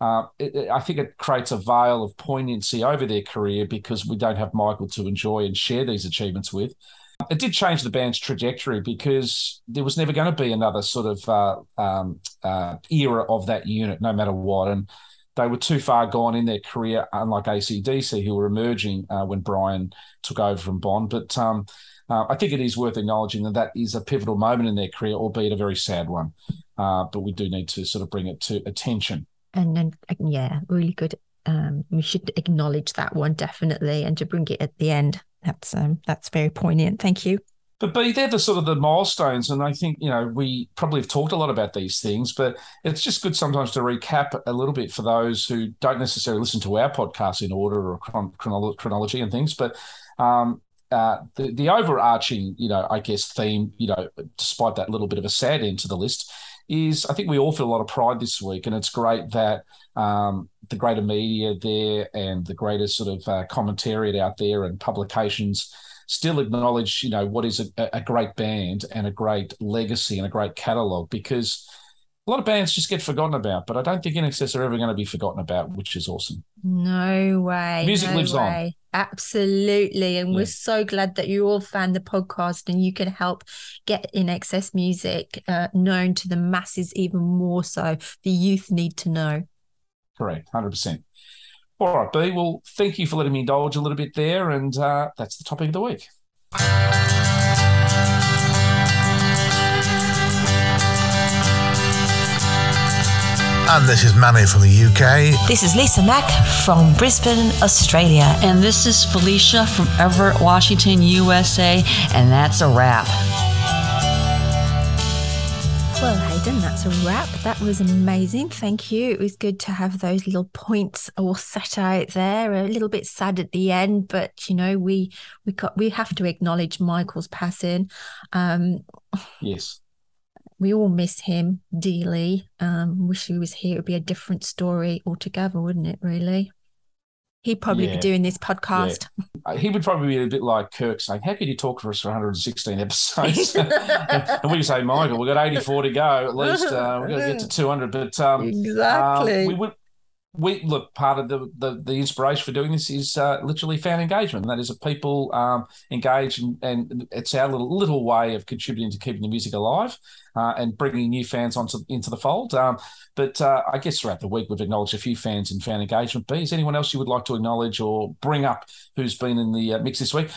uh, it, it- I think it creates a veil of poignancy over their career because we don't have Michael to enjoy and share these achievements with. It did change the band's trajectory because there was never going to be another sort of uh, um, uh, era of that unit, no matter what. And they were too far gone in their career, unlike ACDC, who were emerging uh, when Brian took over from Bon. But um, uh, I think it is worth acknowledging that that is a pivotal moment in their career, albeit a very sad one. Uh, but we do need to sort of bring it to attention. And then, yeah, really good. Um, we should acknowledge that one definitely, and to bring it at the end. That's um, that's very poignant. Thank you. But B, they're the sort of the milestones, and I think you know we probably have talked a lot about these things, but it's just good sometimes to recap a little bit for those who don't necessarily listen to our podcast in order or chron- chronology and things. But um, uh, the the overarching, you know, I guess theme, you know, despite that little bit of a sad end to the list, is I think we all feel a lot of pride this week, and it's great that um, the greater media there and the greater sort of uh, commentariat out there and publications still acknowledge, you know, what is a, a great band and a great legacy and a great catalog because a lot of bands just get forgotten about, but I don't think INXS are ever going to be forgotten about, which is awesome. No way. Music no lives way. on. Absolutely. And Yeah. we're so glad that you all found the podcast and you can help get INXS music uh, known to the masses even more so. The youth need to know. Correct, hundred percent. All right, B. Well, thank you for letting me indulge a little bit there, and uh, that's the topic of the week. And this is Manny from the UK. This is Lisa Mack from Brisbane, Australia. And this is Felicia from Everett, Washington, USA, and that's a wrap. Well, Hayden, that's a wrap. That was amazing. Thank you. It was good to have those little points all set out there. A little bit sad at the end, but you know, we we got we have to acknowledge Michael's passing. Um, Yes. we all miss him dearly. Um, wish he was here. It would be a different story altogether, wouldn't it? Really. He'd probably Yeah. be doing this podcast. Uh, He would probably be a bit like Kirk saying, How could you talk for us for 116 episodes? and we say, Michael, we've got 84 to go at least. Uh, we've got to get to 200. But um, Exactly. um, we would. We look part of the, the the inspiration for doing this is uh, literally fan engagement. That is, that people um, engage, and, and it's our little little way of contributing to keeping the music alive uh, and bringing new fans onto into the fold. Um, but uh, I guess throughout the week we've acknowledged a few fans in fan engagement. but is anyone else you would like to acknowledge or bring up who's been in the uh, mix this week?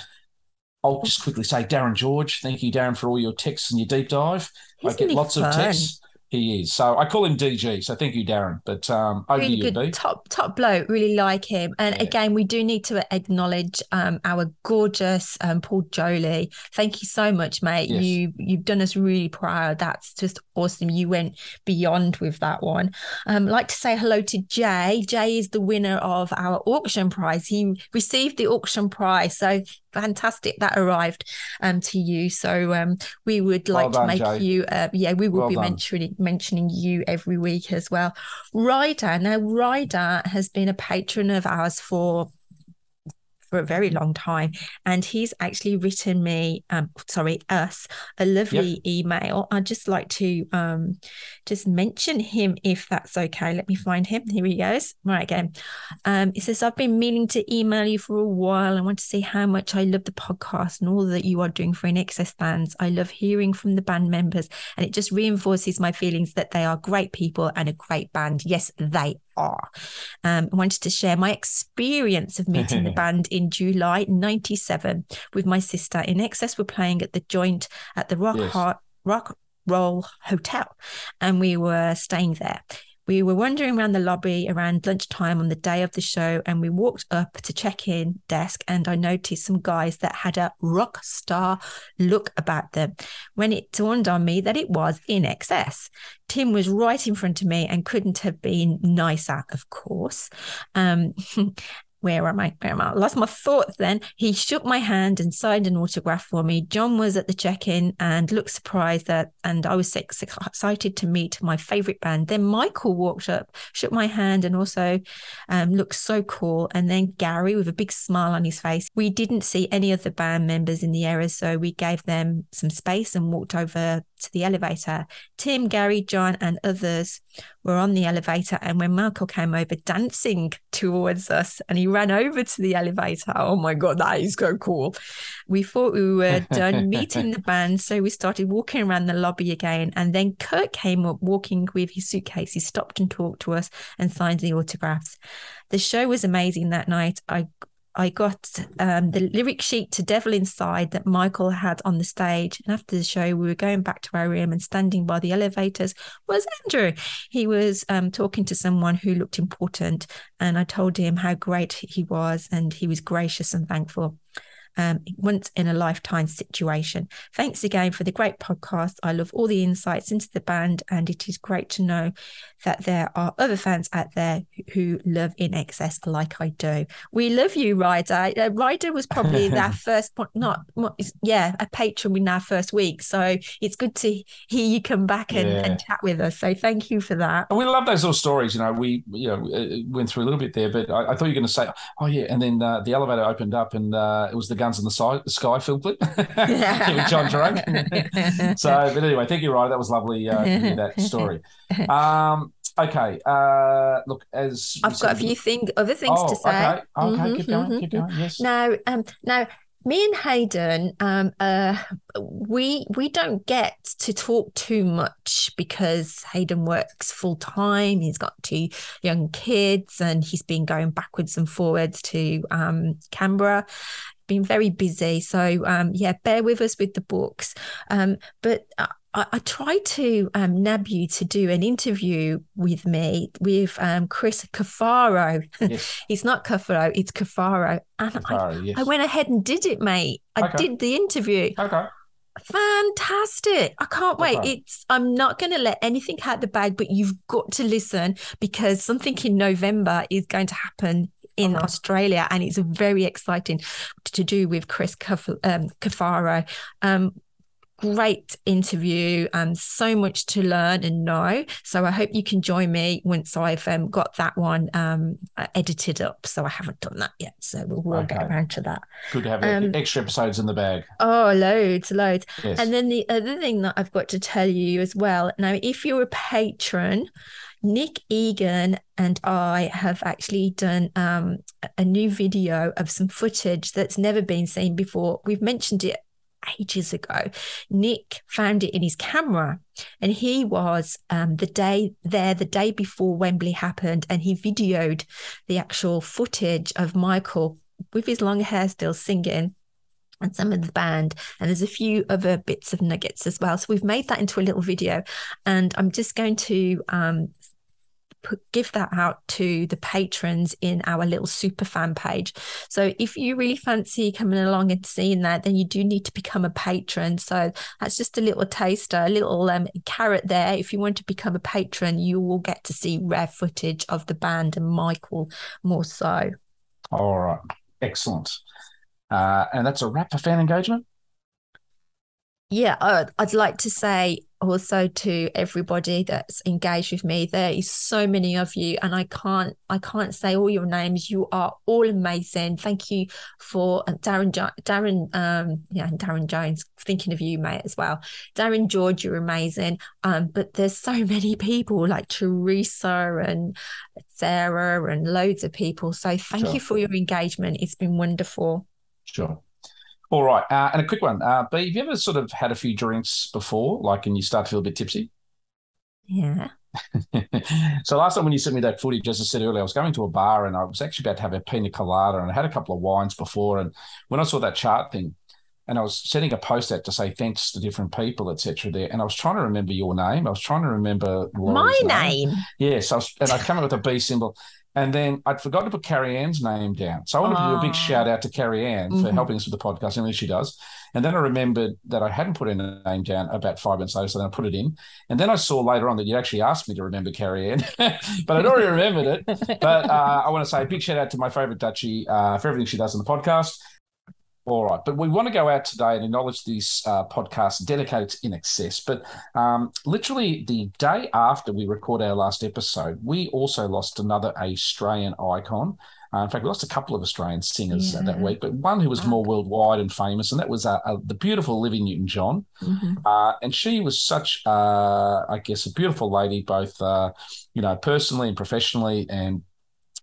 I'll just quickly say Darren George. Thank you, Darren, for all your texts and your deep dive. He's I get lots of texts. He is. So I call him DG. So thank you, Darren. But um, over really to you, good B. top top bloke really like him and Yeah. again we do need to acknowledge um our gorgeous um paul jolly thank you so much mate Yes. you you've done us really proud that's just awesome you went beyond with that one um like to say hello to jay jay is the winner of our auction prize he received the auction prize so fantastic that arrived um to you so um we would Well like done, to make Jay. you uh, yeah we will Well be done. mentioning mentioning you every week as well Ryder. Now, Ryder has been a patron of ours for for a very long time, and he's actually written me, um, sorry, us, a lovely email. I'd just like to um, just mention him if that's okay. Let me find him. Here he goes. Right again. Um, it says, I've been meaning to email you for a while. I want to say how much I love the podcast and all that you are doing for INXS fans. I love hearing from the band members, and it just reinforces my feelings that they are great people and a great band. Yes, they are. Um, I wanted to share my experience of meeting the band in July 97 with my sister. INXS, we're playing at the joint at the Rock, Yes. Heart, Rock Roll Hotel, and we were staying there. We were wandering around the lobby around lunchtime on the day of the show, and we walked up to check in desk, and I noticed some guys that had a rock star look about them. When it dawned on me that it was INXS, Tim was right in front of me and couldn't have been nicer, of course. Um, where am I? Where am I? I lost my thoughts then. He shook my hand and signed an autograph for me. Jon was at the check in and looked surprised that, and I was excited to meet my favorite band. Then Michael walked up, shook my hand, and also um, looked so cool. And then Gary with a big smile on his face. We didn't see any of the band members in the area, so we gave them some space and walked over to the elevator. Tim, Gary, Jon, and others were on the elevator. And when Michael came over dancing towards us and he ran over to the elevator, oh my God, that is so cool. We thought we were done meeting the band. So we started walking around the lobby again. And then Kirk came up walking with his suitcase. He stopped and talked to us and signed the autographs. The show was amazing that night. I I got um, the lyric sheet to Devil Inside that Michael had on the stage. And after the show, we were going back to our room and standing by the elevators was Andrew. He was um, talking to someone who looked important. And I told him how great he was. And he was gracious and thankful um, once in a lifetime situation. Thanks again for the great podcast. I love all the insights into the band, and it is great to know that there are other fans out there who love INXS like I do. We love you, Ryder. Uh, Ryder was probably that first, not, yeah, a patron in our first week. So it's good to hear you come back and, yeah. and chat with us. So thank you for that. And we love those little stories. You know, we you know uh, went through a little bit there, but I, I thought you were going to say, oh yeah, and then uh, the elevator opened up and uh, it was the Guns in the Sky, film clip with John Drake. so, but anyway, thank you, Ryder. That was lovely uh, to hear that story. Um, okay. Uh, look, as I've got a few thing, other things oh, to say. Okay, okay, mm-hmm, keep going, mm-hmm. keep going. Yes. Now, um, now me and Hayden, um, uh, we we don't get to talk too much because Hayden works full time. He's got two young kids, and he's been going backwards and forwards to um, Canberra. Been very busy, so um, yeah, bear with us with the books. Um, but I, I tried to um, nab you to do an interview with me with um, Chris Cafaro. Yes. it's not Cafaro, it's Cafaro. And Cafaro, I, yes. I went ahead and did it, mate. I okay. did the interview. Okay. Fantastic. I can't wait. Okay. It's I'm not going to let anything out the bag, but you've got to listen because something in November is going to happen in uh-huh. Australia, and it's very exciting to do with Chris um, Cafaro. Um, great interview and so much to learn and know. So I hope you can join me once I've um, got that one um, edited up. So I haven't done that yet. So we'll, we'll okay. get around to that. Good to have um, extra episodes in the bag. Oh, loads, loads. Yes. And then the other thing that I've got to tell you as well. Now, if you're a patron, Nick Egan and I have actually done um, a new video of some footage that's never been seen before. We've mentioned it ages ago. Nick found it in his camera, and he was um, the day there, the day before Wembley happened, and he videoed the actual footage of Michael with his long hair still singing and some of the band and there's a few other bits of nuggets as well so we've made that into a little video and i'm just going to um, give that out to the patrons in our little super fan page. So if you really fancy coming along and seeing that, then you do need to become a patron. So that's just a little taster, a little um, carrot there. If you want to become a patron, you will get to see rare footage of the band and Michael more so. All right. Excellent. Uh, and that's a wrap for fan engagement? Yeah, uh, I'd like to say also to everybody that's engaged with me there is so many of you and i can't i can't say all your names. You are all amazing. Thank you for uh, darren darren um yeah darren jones thinking of you mate as well. Darren george you're amazing. Um but there's so many people like teresa and sarah and loads of people. So thank sure. you for your engagement. It's been wonderful. Sure all right. Uh, and a quick one. Uh, B, have you ever sort of had a few drinks before, like, and you start to feel a bit tipsy? Yeah. so last time when you sent me that footage, as I said earlier, I was going to a bar and I was actually about to have a pina colada and I had a couple of wines before. And when I saw that chart thing, and I was sending a post out to say thanks to different people, etc. There, and I was trying to remember your name. I was trying to remember Laurie's my name. name. Yes, I was, and I came up with a B symbol, and then I'd forgotten to put Carrie Ann's name down. So I wanted to do a big ah. shout out to Carrie Ann for mm-hmm. helping us with the podcast. and she does. And then I remembered that I hadn't put her name down about five minutes later. So then I put it in. And then I saw later on that you actually asked me to remember Carrie Ann, but I'd already remembered it. But uh, I want to say a big shout out to my favorite Dutchie uh, for everything she does on the podcast. All right, but we want to go out today and acknowledge this uh, podcast dedicated to INXS. But um, literally the day after we record our last episode, we also lost another Australian icon. Uh, in fact, we lost a couple of Australian singers yeah. that week, but one who was more worldwide and famous, and that was uh, uh, the beautiful Livy Newton John. Mm-hmm. Uh, and she was such, uh, I guess, a beautiful lady, both, uh, you know, personally and professionally, and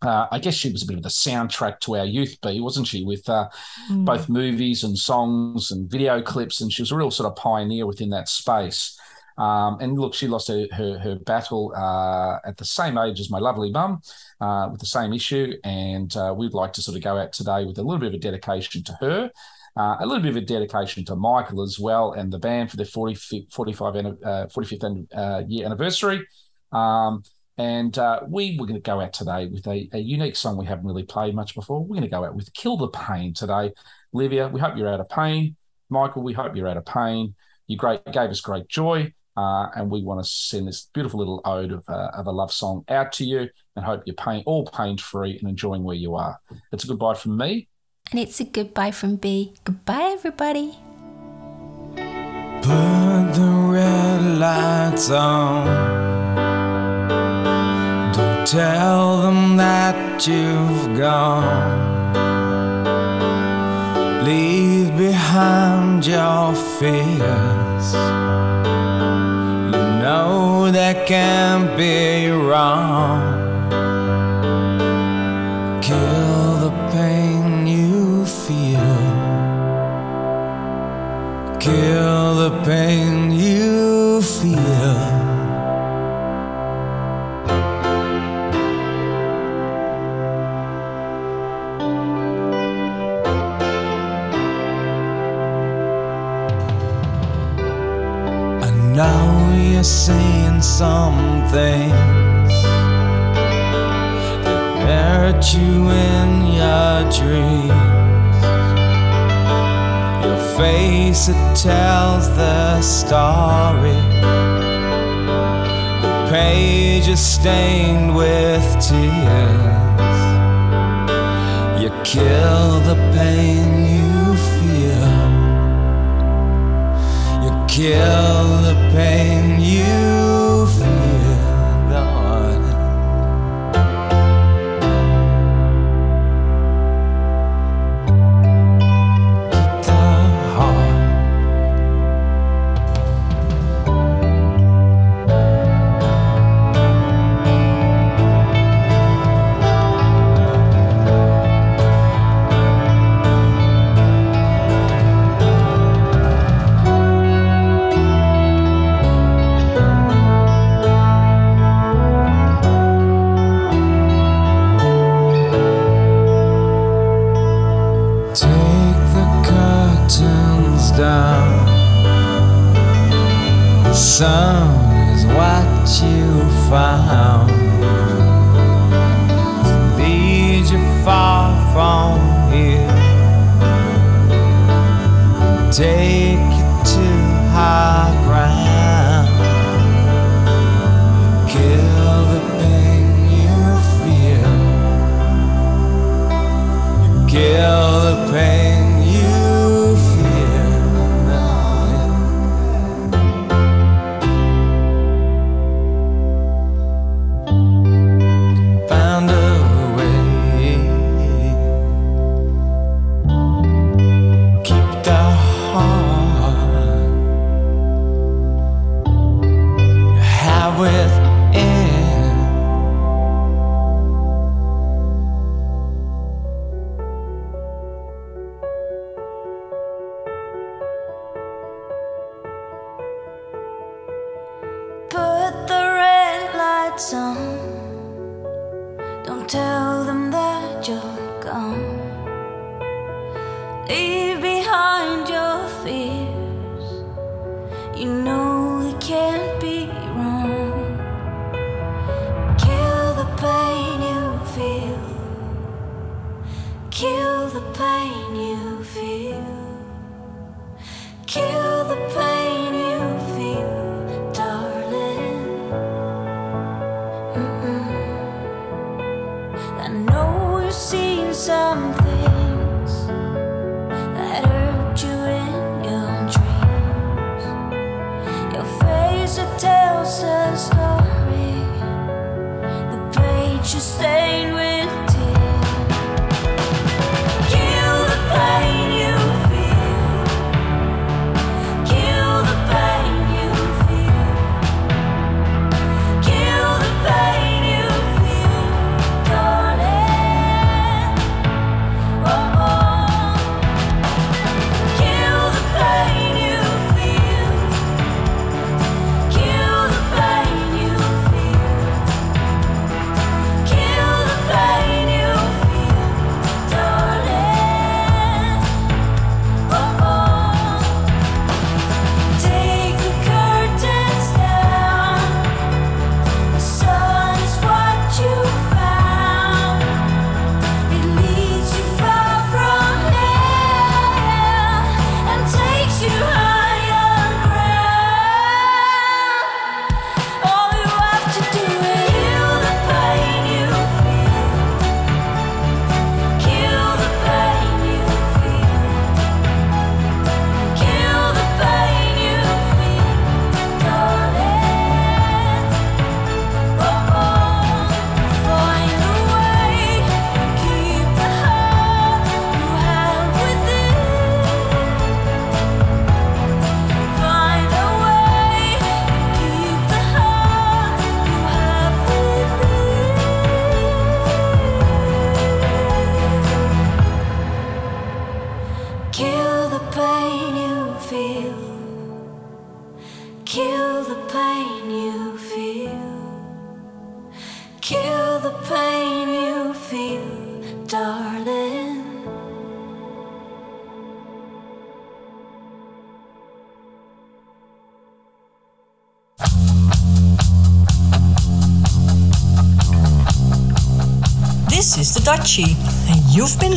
uh, I guess she was a bit of the soundtrack to our youth, B, wasn't she? With uh, mm. both movies and songs and video clips, and she was a real sort of pioneer within that space. Um, and look, she lost her her, her battle uh, at the same age as my lovely mum uh, with the same issue, and uh, we'd like to sort of go out today with a little bit of a dedication to her. Uh, a little bit of a dedication to Michael as well and the band for their 40, 45, uh, 45th uh, year anniversary. Um, and uh, we were going to go out today with a, a, unique song we haven't really played much before. We're going to go out with Kill the Pain today. Livia, we hope you're out of pain. Michael, we hope you're out of pain. You great gave us great joy. Uh, and we want to send this beautiful little ode of, uh, of a love song out to you and hope you're pain, all pain free and enjoying where you are. It's a goodbye from me. And it's a goodbye from B. Goodbye, everybody. Put the red lights on. Tell them that you've gone. Leave behind your fears. You know that can't be wrong. Kill the pain you feel. Kill the pain you're saying some things that hurt you in your dreams. Your face it tells the story. The page is stained with tears. You kill the pain kill the pain you Take the curtains down. The sun is what you found. To lead you far from here. Take you to high ground. Kill the pain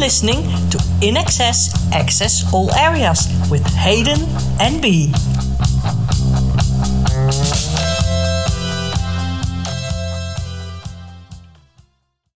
listening to INXS Access All Areas with Hayden and B.